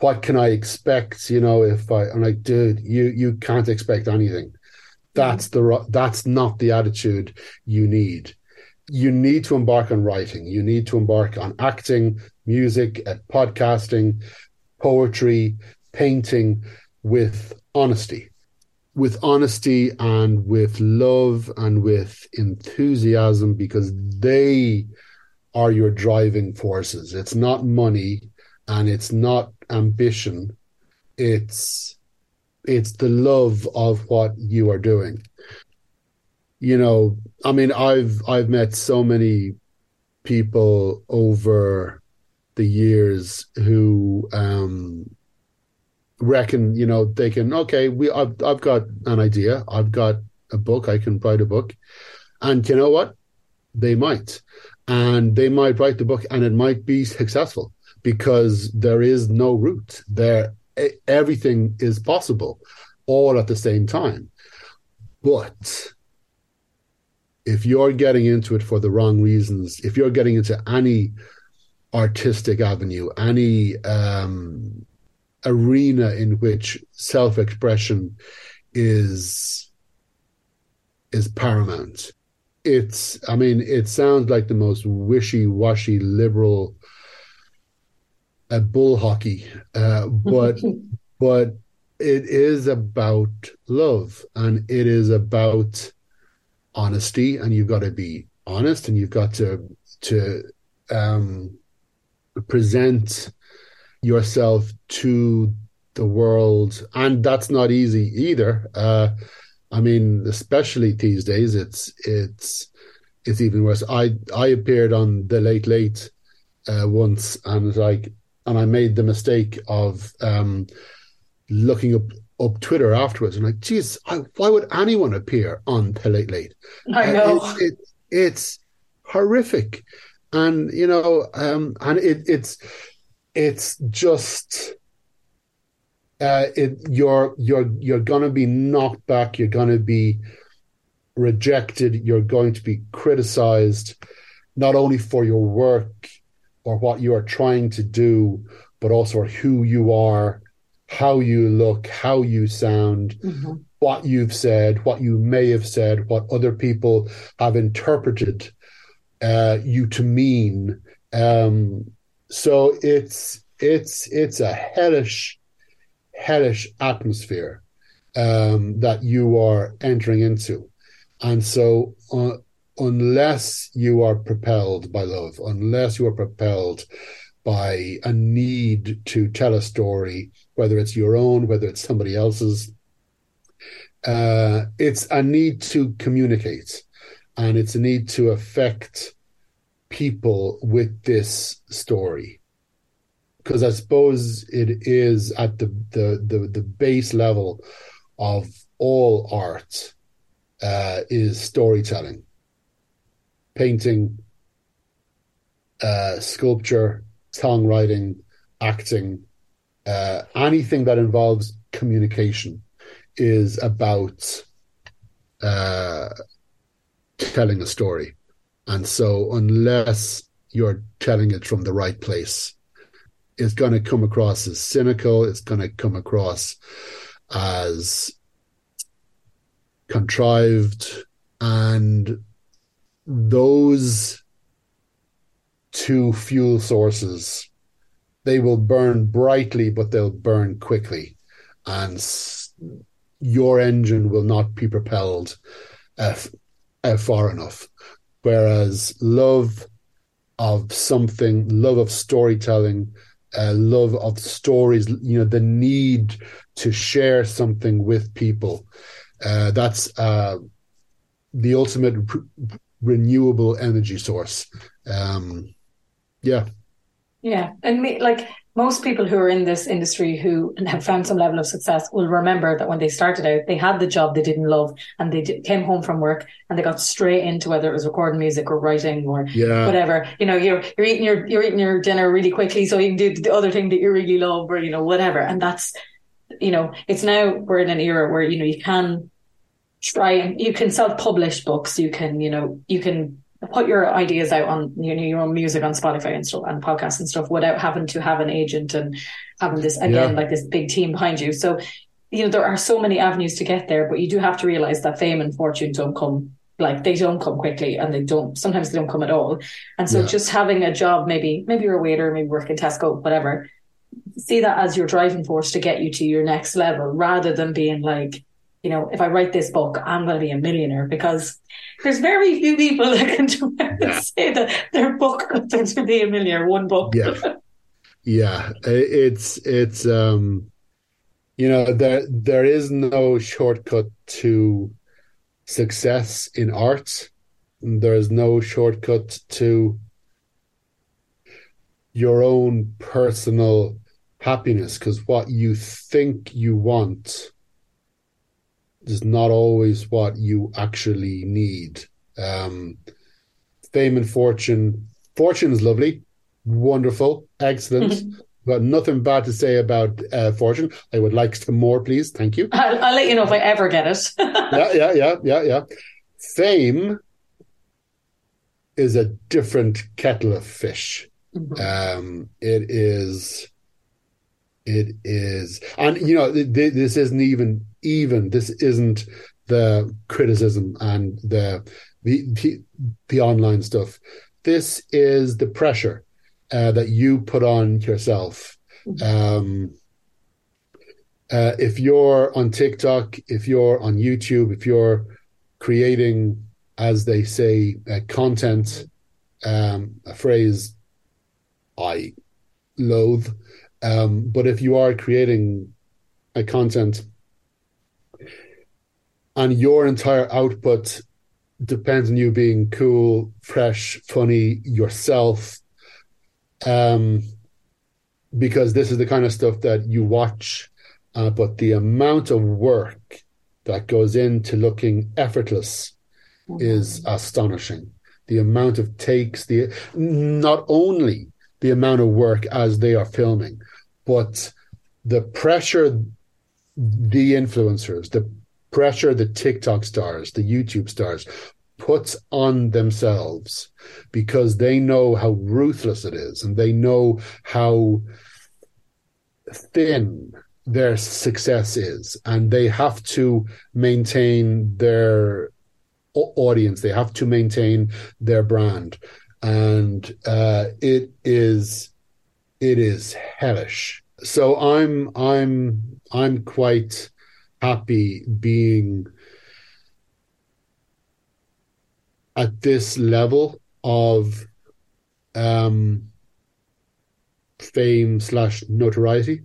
what can I expect? You know, if I, I'm like, dude, you you can't expect anything. Mm-hmm. That's the that's not the attitude you need. You need to embark on writing. You need to embark on acting, music, podcasting, poetry, painting with honesty, with honesty and with love and with enthusiasm because they are your driving forces. It's not money and it's not ambition. It's it's the love of what you are doing. You know, I mean, I've I've met so many people over the years who um reckon you know they can okay we I've, I've got an idea i've got a book i can write a book and you know what they might and they might write the book and it might be successful because there is no route there everything is possible all at the same time. But if you're getting into it for the wrong reasons if you're getting into any artistic avenue any um arena in which self-expression is is paramount it's i mean it sounds like the most wishy-washy liberal uh, bull hockey uh, but but it is about love and it is about honesty and you've got to be honest and you've got to to um present yourself to the world. And that's not easy either. Uh i mean especially these days it's it's it's even worse. I i appeared on the late late uh once and like and i made the mistake of um looking up up twitter afterwards. And like geez I, why would anyone appear on the late late? I know. Uh, it, it, it's horrific. And you know um and it it's it's just uh it you're you're you're gonna be knocked back you're gonna be rejected you're going to be criticized not only for your work or what you are trying to do but also who you are how you look how you sound Mhm. what you've said what you may have said what other people have interpreted uh you to mean um so it's it's it's a hellish hellish atmosphere um that you are entering into. And so uh, unless you are propelled by love, unless you are propelled by a need to tell a story, whether it's your own, whether it's somebody else's, uh, it's a need to communicate. And it's a need to affect people with this story because I suppose it is at the, the the the, base level of all art uh, is storytelling, painting, uh, sculpture, songwriting, acting, uh, anything that involves communication is about uh, telling a story. And so, unless you're telling it from the right place, it's going to come across as cynical. It's going to come across as contrived. And those two fuel sources, they will burn brightly, but they'll burn quickly. And your engine will not be propelled uh, uh, far enough. Whereas love of something, love of storytelling, love of stories, you know, the need to share something with people. Uh, that's uh, the ultimate re- renewable energy source. Um, yeah. Yeah. And me, like, most people who are in this industry who have found some level of success will remember that when they started out, they had the job they didn't love and they came home from work and they got straight into whether it was recording music or writing or yeah. whatever. You know, you're, you're eating your, you're eating your dinner really quickly so you can do the other thing that you really love or, you know, whatever. And that's, you know, it's now we're in an era where, you know, you can try and you can self publish books. You can, you know, you can put your ideas out on you know your own music on Spotify and stuff and podcasts and stuff without having to have an agent and having this again yeah. like this big team behind you. So you know there are so many avenues to get there, but you do have to realize that fame and fortune don't come like they don't come quickly and they don't sometimes they don't come at all. And so yeah. just having a job, maybe maybe you're a waiter, maybe work in Tesco, whatever. See that as your driving force to get you to your next level rather than being like you know, if I write this book, I'm going to be a millionaire because there's very few people that can yeah. say that their book got them to be a millionaire. One book. Yeah, yeah. It's it's um, you know, there there is no shortcut to success in art. There is no shortcut to your own personal happiness because what you think you want is not always what you actually need. Um, fame and fortune. Fortune is lovely, wonderful, excellent. Mm-hmm. Got nothing bad to say about uh, fortune. I would like some more, please. Thank you. I'll, I'll let you know if I ever get it. yeah, yeah, yeah, yeah, yeah. Fame is a different kettle of fish. Mm-hmm. Um, it is it is, and you know, this isn't even even. This isn't the criticism and the the the, the online stuff. This is the pressure uh, that you put on yourself. Um, uh, if you're on TikTok, if you're on YouTube, if you're creating, as they say, uh, content, um, a phrase I loathe, um, but if you are creating a content and your entire output depends on you being cool, fresh, funny yourself, um, because this is the kind of stuff that you watch, uh, but the amount of work that goes into looking effortless mm-hmm. is astonishing. The amount of takes, the not only the amount of work as they are filming, but the pressure the influencers, the pressure the TikTok stars, the YouTube stars puts on themselves because they know how ruthless it is and they know how thin their success is. And they have to maintain their audience. They have to maintain their brand. And uh, it is it is hellish. So I'm I'm I'm quite happy being at this level of um, fame slash notoriety.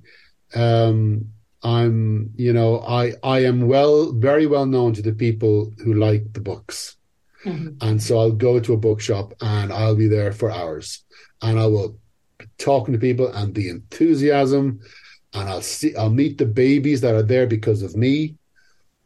Um, I'm, you know, I I am well, very well known to the people who like the books, mm-hmm. and so I'll go to a bookshop and I'll be there for hours, and I will be talking to people and the enthusiasm, and I'll see, I'll meet the babies that are there because of me.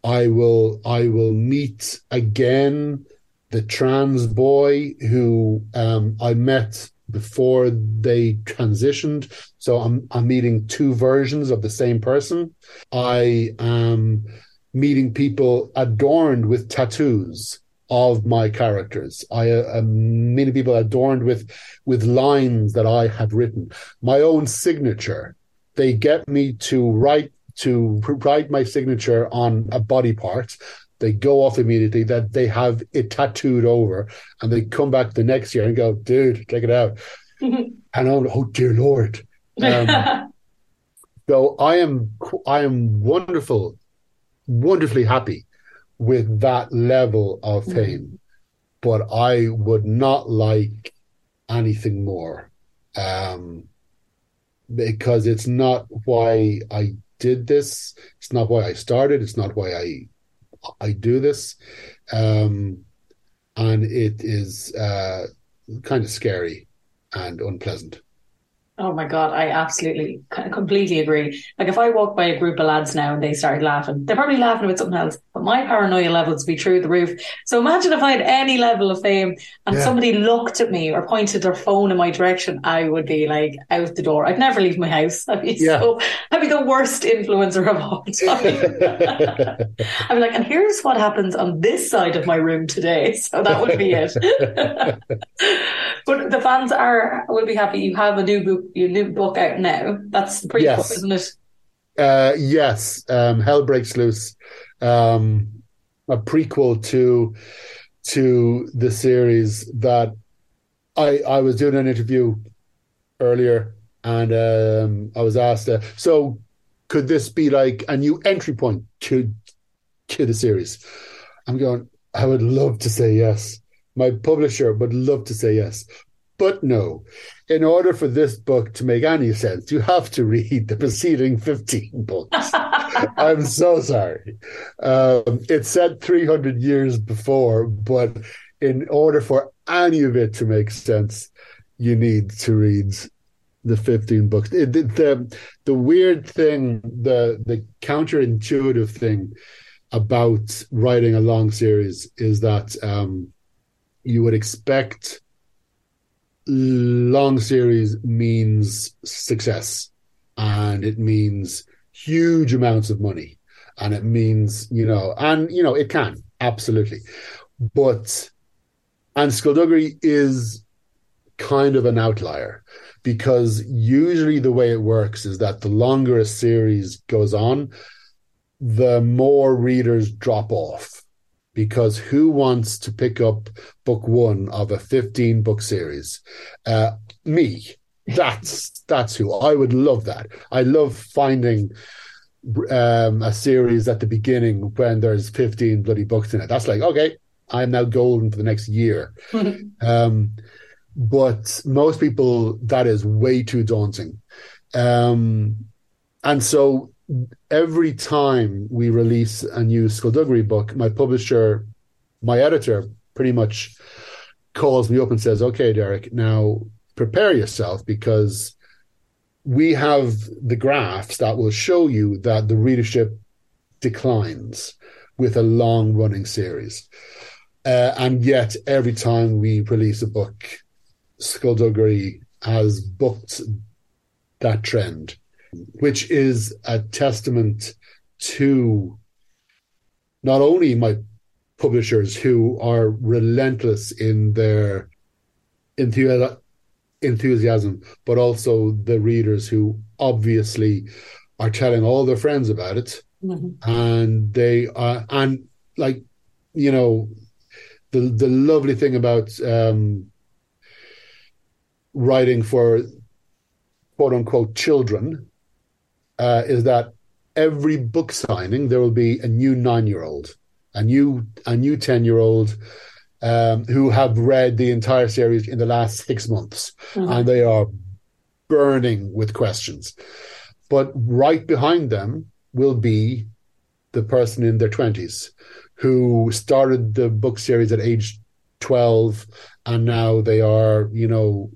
I will, I will meet again the trans boy who um, I met before they transitioned. So I'm I'm meeting two versions of the same person. I am meeting people adorned with tattoos of my characters. I uh, many people adorned with with lines that I have written. My own signature. They get me to write to write my signature on a body part they go off immediately, that they have it tattooed over, and they come back the next year and go, dude, check it out. and I'm, oh dear Lord. Um, so I am, I am wonderful, wonderfully happy with that level of mm-hmm. fame, but I would not like anything more. Um, because it's not why I did this. It's not why I started. It's not why I I do this, um, and it is uh, kind of scary and unpleasant. Oh my god, I absolutely completely agree. Like if I walk by a group of lads now and they start laughing, they're probably laughing about something else, but my paranoia levels be through the roof. So imagine if I had any level of fame and yeah. somebody looked at me or pointed their phone in my direction, I would be like out the door. I'd never leave my house. I'd be yeah. so I'd be the worst influencer of all time. I'd be like, and here's what happens on this side of my room today. So that would be it. but the fans are will be happy. You have a new book your new book out now. That's the prequel, yes. isn't it? Uh, yes, um, Hell Breaks Loose, um, a prequel to to the series that I I was doing an interview earlier, and um, I was asked, uh, so could this be like a new entry point to to the series? I'm going. I would love to say yes. My publisher would love to say yes, but no, in order for this book to make any sense, you have to read the preceding 15 books. I'm so sorry. Um, it's set 300 years before, but in order for any of it to make sense, you need to read the 15 books. It, the, the, the weird thing, the, the counterintuitive thing about writing a long series is that um, you would expect long series means success and it means huge amounts of money and it means you know and you know it can absolutely. But and skulduggery is kind of an outlier because usually the way it works is that the longer a series goes on the more readers drop off because who wants to pick up book one of a 15 book series? Uh, me. That's that's who I would love that. I love finding um, a series at the beginning when there's 15 bloody books in it. That's like, okay, I'm now golden for the next year. um, but most people, that is way too daunting. Um, and so every time we release a new skulduggery book, my publisher, my editor, pretty much calls me up and says, "Okay, Derek, now prepare yourself because we have the graphs that will show you that the readership declines with a long running series." Uh, and yet, every time we release a book, Skulduggery has booked that trend which is a testament to not only my publishers who are relentless in their enthusiasm, but also the readers who obviously are telling all their friends about it, mm-hmm. and they are and like you know the the lovely thing about um, writing for quote unquote children uh, is that every book signing there will be a new nine year old, a new a new ten year old, um, who have read the entire series in the last six months, mm-hmm. and they are burning with questions. But right behind them will be the person in their 20s who started the book series at age 12 and now they are, you know,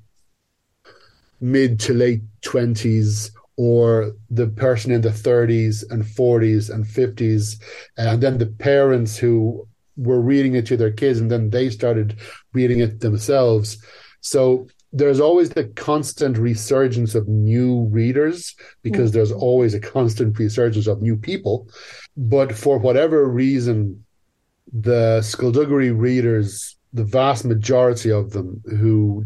mid to late 20s or the person in the 30s and 40s and 50s and then the parents who were reading it to their kids and then they started reading it themselves so there's always the constant resurgence of new readers because mm-hmm. there's always a constant resurgence of new people but for whatever reason the skulduggery readers the vast majority of them who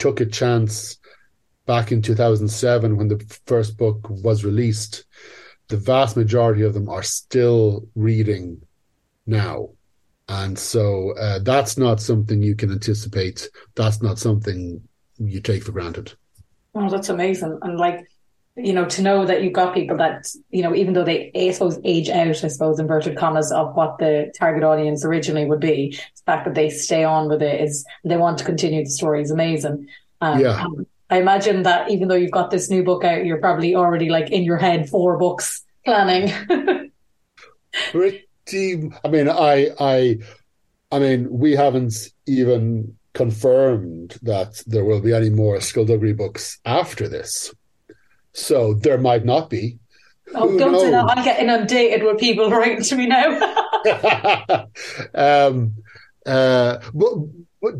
took a chance back in 2007 when the first book was released, the vast majority of them are still reading now. And so uh, that's not something you can anticipate. That's not something you take for granted. Oh, that's amazing. And like, you know, to know that you've got people that, you know, even though they, I suppose, age out, I suppose, inverted commas, of what the target audience originally would be, the fact that they stay on with it is, they want to continue the story is amazing. Um, yeah. I imagine that even though you've got this new book out, you're probably already like in your head four books planning. Pretty. I mean, I, I, I mean, we haven't even confirmed that there will be any more skulduggery books after this. So there might not be. Oh, Who don't knows? say that. I'm getting inundated with people writing to me now. um, uh, but,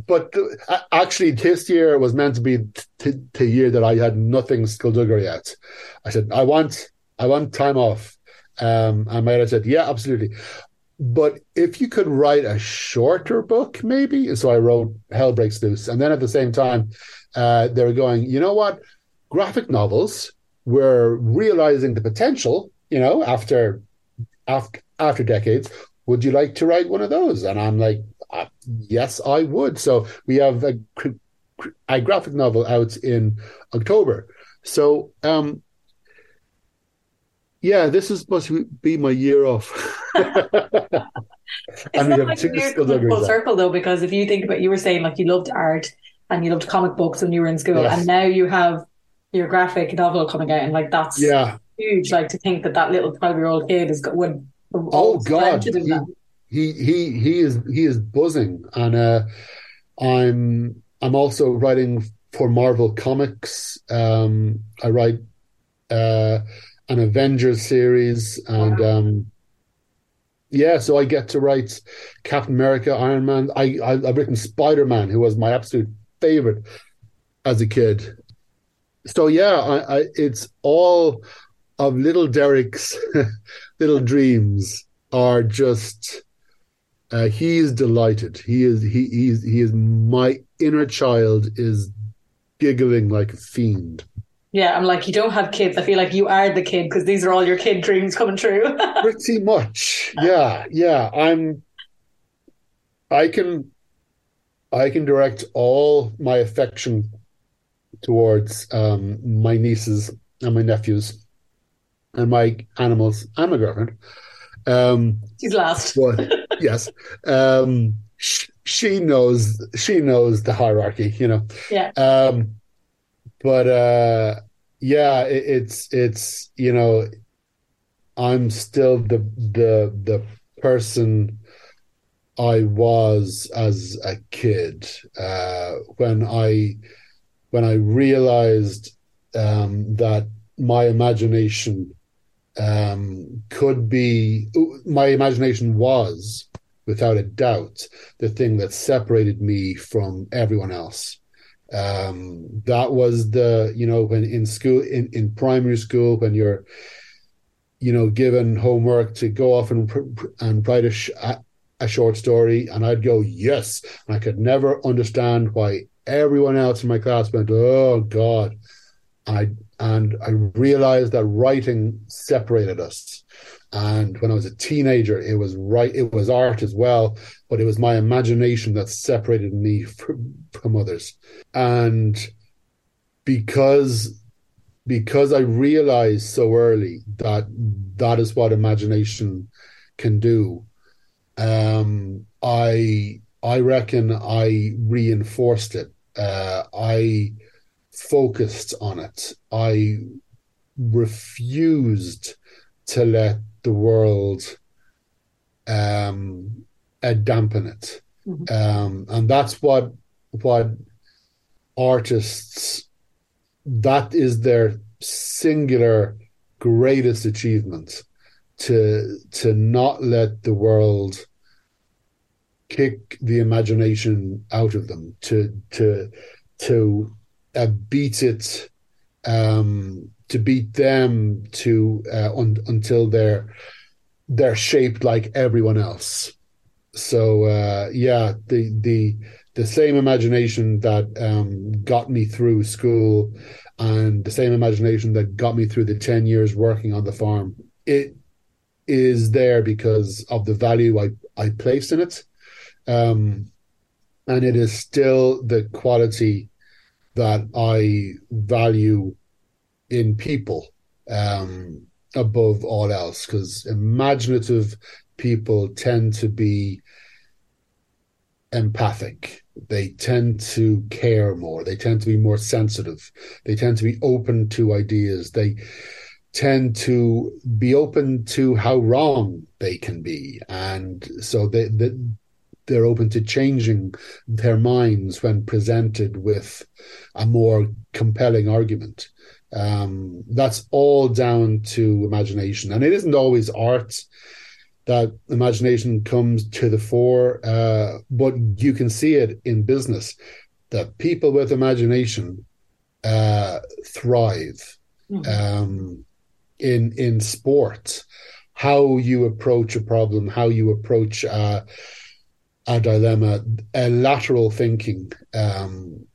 but, uh, actually, this year was meant to be the year that I had nothing skulduggery yet. I said, I want, I want time off. Um, and my editor said, yeah, absolutely. But if you could write a shorter book, maybe. And so I wrote Hell Breaks Loose. And then at the same time, uh, they were going, you know what? Graphic novels were realizing the potential, you know, after, after, after decades. Would you like to write one of those? And I'm like, uh, yes, I would. So we have a, a graphic novel out in October. So, um, yeah, this is supposed to be my year off. it's not like weird full circle though, because if you think about, you were saying like you loved art and you loved comic books when you were in school, yes. and now you have your graphic novel coming out, and like that's yeah huge. Like to think that that little twelve year old kid is would oh god he, he he he is he is buzzing, and uh, I'm I'm also writing for Marvel Comics. Um, I write uh, an Avengers series, and wow. um, yeah, so I get to write Captain America, Iron Man. I, I have written Spider Man, who was my absolute favorite as a kid. So yeah, I, I, it's all of little Derek's little dreams are just uh, he is delighted. He is he he's he is my inner child is giggling like a fiend. Yeah, I'm like, you don't have kids. I feel like you are the kid because these are all your kid dreams coming true. Pretty much. Yeah, yeah. I'm I can I can direct all my affection towards um, my nieces and my nephews and my animals and my girlfriend. Um, She's last. But, yes. Um, sh- she knows she knows the hierarchy, you know. Yeah. Um, but uh, yeah, it, it's it's you know, I'm still the the the person I was as a kid uh, when I when I realized um, that my imagination um, could be my imagination was without a doubt the thing that separated me from everyone else. Um, that was the you know when in school in, in primary school when you're you know given homework to go off and and write a, sh- a short story and I'd go yes and I could never understand why everyone else in my class went oh god I and I realized that writing separated us. And when I was a teenager, it was right, it was art as well, but it was my imagination that separated me from, from others. And because because I realized so early that that is what imagination can do, um, I I reckon I reinforced it. Uh, I focused on it. I refused to let the world um, uh, dampen it, mm-hmm. um, and that's what what artists that is their singular greatest achievement to to not let the world kick the imagination out of them to to to uh, beat it um, to beat them to uh, un- until they're they're shaped like everyone else. So uh, yeah the the the same imagination that um, got me through school and the same imagination that got me through the 10 years working on the farm it is there because of the value I, I placed in it. Um, and it is still the quality that I value in people um, above all else because imaginative people tend to be empathic. They tend to care more. They tend to be more sensitive. They tend to be open to ideas. They tend to be open to how wrong they can be. And so they, they, they're open to changing their minds when presented with a more compelling argument. Um, that's all down to imagination, and it isn't always art that imagination comes to the fore, uh, but you can see it in business that people with imagination uh, thrive. Mm-hmm. Um, in in sport, how you approach a problem, how you approach uh, a dilemma, a lateral thinking um,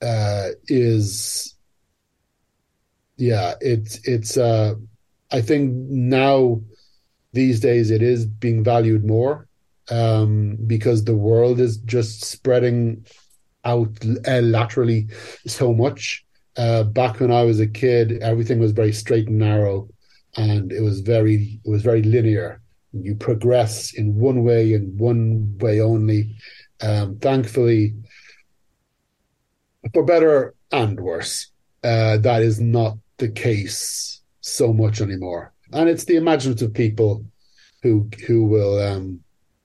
uh, is, yeah, it's it's. Uh, I think now these days it is being valued more um, because the world is just spreading out uh, laterally so much. Uh, back when I was a kid, everything was very straight and narrow, and it was very it was very linear you progress in one way and one way only. Um, thankfully, for better and worse, uh, that is not the case so much anymore. And it's the imaginative people who who will um,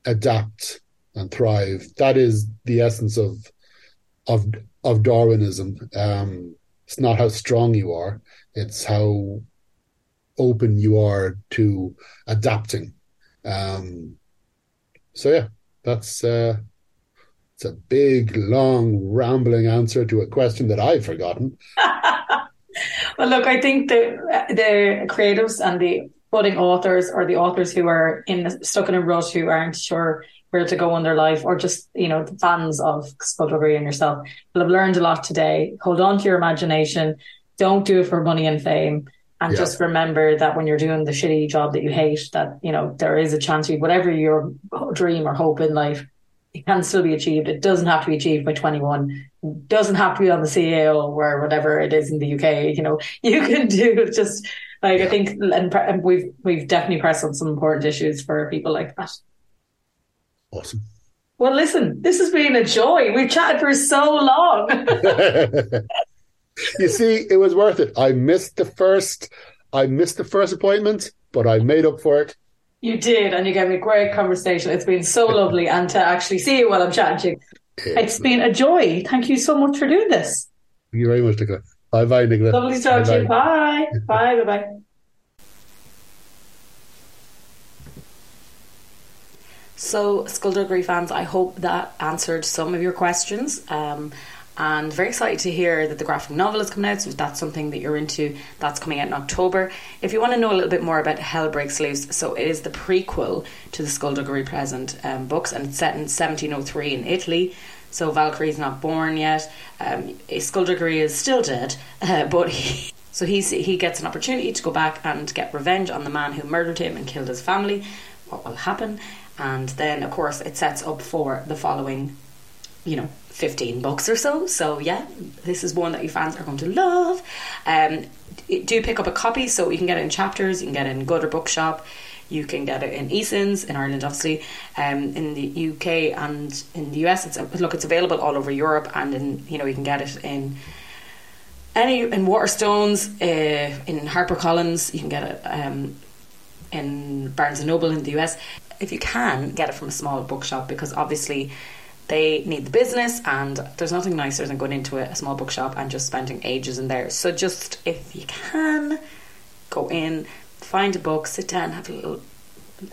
adapt and thrive. That is the essence of of of Darwinism. Um, it's not how strong you are; it's how open you are to adapting um, so yeah, that's uh, it's a big, long, rambling answer to a question that I've forgotten. well, look, I think the the creatives and the budding authors or the authors who are in stuck in a rut who aren't sure where to go in their life or just you know the fans of skulduggery and yourself will have learned a lot today. Hold on to your imagination. Don't do it for money and fame and yeah. just remember that when you're doing the shitty job that you hate, that, you know, there is a chance you, whatever your dream or hope in life, it can still be achieved. It doesn't have to be achieved by 21. It doesn't have to be on the CAO or whatever it is in the UK. You know, you can do just like, I think, and, and we've, we've definitely pressed on some important issues for people like that. Awesome. Well, listen, this has been a joy. We've chatted for so long. you see, it was worth it. I missed the first, I missed the first appointment, but I made up for it. You did, and you gave me a great conversation. It's been so lovely, and to actually see you while I'm chatting to you, it's been a joy. Thank you so much for doing this. Thank you very much, Nicola. Bye, bye, Nicola. Lovely to talk to you. Bye, bye, bye, bye. So, Skulduggery fans, I hope that answered some of your questions. Um, and very excited to hear that the graphic novel is coming out. So if that's something that you're into, that's coming out in October. If you want to know a little bit more about Hell Breaks Loose, so it is the prequel to the Skulduggery Pleasant um, books, and it's set in 1703 in Italy. So Valkyrie's not born yet. Um, Skulduggery is still dead, uh, but he, so he's, he gets an opportunity to go back and get revenge on the man who murdered him and killed his family. What will happen? And then, of course, it sets up for the following, you know, 15 bucks or so. So, yeah, this is one that you fans are going to love. Um, do pick up a copy so you can get it in chapters, you can get it in Gutter Bookshop. You can get it in Eason's in Ireland, obviously, um, in the UK and in the US. It's look, it's available all over Europe, and in you know you can get it in any in Waterstones, uh, in HarperCollins. You can get it um, in Barnes and Noble in the US. If you can get it from a small bookshop, because obviously they need the business, and there's nothing nicer than going into a, small bookshop and just spending ages in there. So just if you can, go in, find a book, sit down, have a little.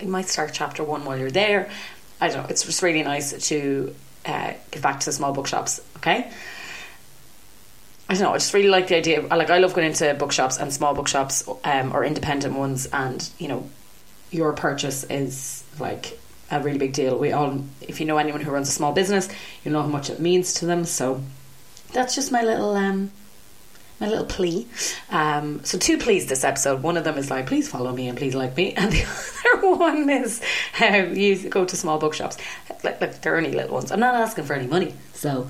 You might start chapter one while you're there. I don't know. It's just really nice to uh, back to the small bookshops. Okay. I don't know. I just really like the idea. Like I love going into bookshops and small bookshops um, or independent ones, and you know, your purchase is like a really big deal. We all, if you know anyone who runs a small business, you know how much it means to them. So that's just my little um, my little plea. Um, so two pleas this episode. One of them is like, please follow me and please like me, and the other one is um, you go to small bookshops. Like, like they're only little ones. I'm not asking for any money, so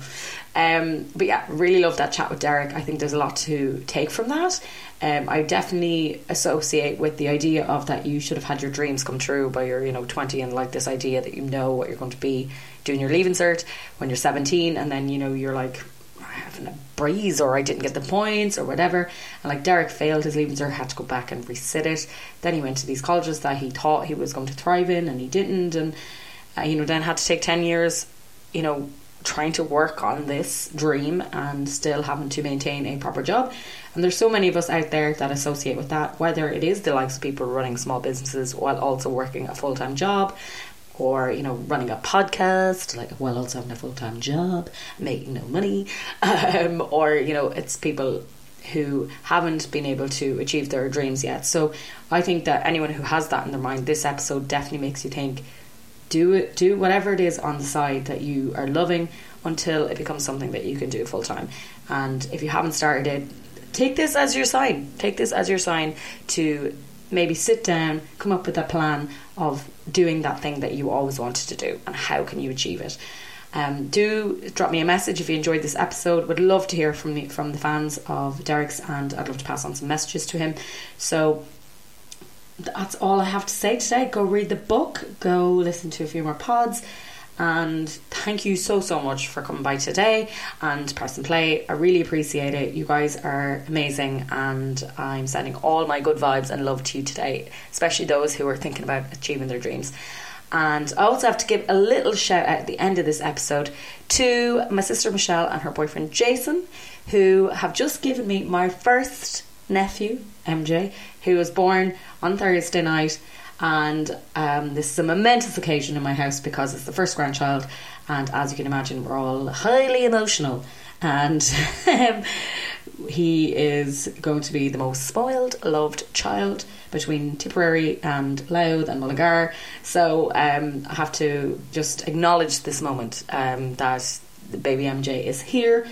um, but yeah, really love that chat with Derek. I think there's a lot to take from that. Um, I definitely associate with the idea of that you should have had your dreams come true by your, you know, 20 and like this idea that you know what you're going to be doing your leaving cert when you're 17 and then, you know, you're like having a breeze or I didn't get the points or whatever. And like Derek failed his leaving cert, had to go back and resit it. Then he went to these colleges that he thought he was going to thrive in and he didn't. And, uh, you know, then had to take 10 years, you know, trying to work on this dream and still having to maintain a proper job. And there's so many of us out there that associate with that, whether it is the likes of people running small businesses while also working a full time job, or you know running a podcast like while also having a full time job, making no money, um, or you know it's people who haven't been able to achieve their dreams yet. So I think that anyone who has that in their mind, this episode definitely makes you think do it do whatever it is on the side that you are loving until it becomes something that you can do full time and if you haven't started it take this as your sign take this as your sign to maybe sit down come up with a plan of doing that thing that you always wanted to do and how can you achieve it um, do drop me a message if you enjoyed this episode. Would love to hear from the, from the fans of Derek's, and I'd love to pass on some messages to him. So that's all I have to say today. Go read the book, go listen to a few more pods, and thank you so so much for coming by today and press and play. I really appreciate it. You guys are amazing, and I'm sending all my good vibes and love to you today, especially those who are thinking about achieving their dreams. And I also have to give a little shout out at the end of this episode to my sister Michelle and her boyfriend Jason, who have just given me my first nephew, MJ, who was born on Thursday night. And um, this is a momentous occasion in my house because it's the first grandchild, and as you can imagine, we're all highly emotional. And um, he is going to be the most spoiled, loved child between Tipperary and Louth and Mullingar. So um, I have to just acknowledge this moment um, that the baby MJ is here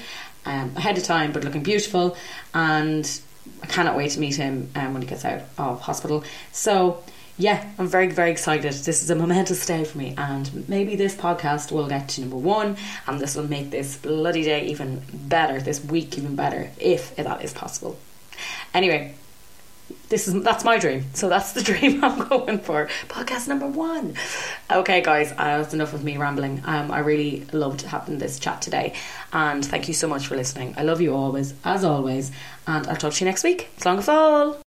um, ahead of time, but looking beautiful, and I cannot wait to meet him um, when he gets out of hospital. So, yeah, I'm very, very excited. This is a momentous day for me, and maybe this podcast will get to number one, and this will make this bloody day even better, this week even better, if that is possible. Anyway, this is that's my dream. So that's the dream I'm going for. Podcast number one. Okay, guys, uh, that's enough of me rambling. Um, I really loved having this chat today, and thank you so much for listening. I love you always, as always, and I'll talk to you next week. Long fall.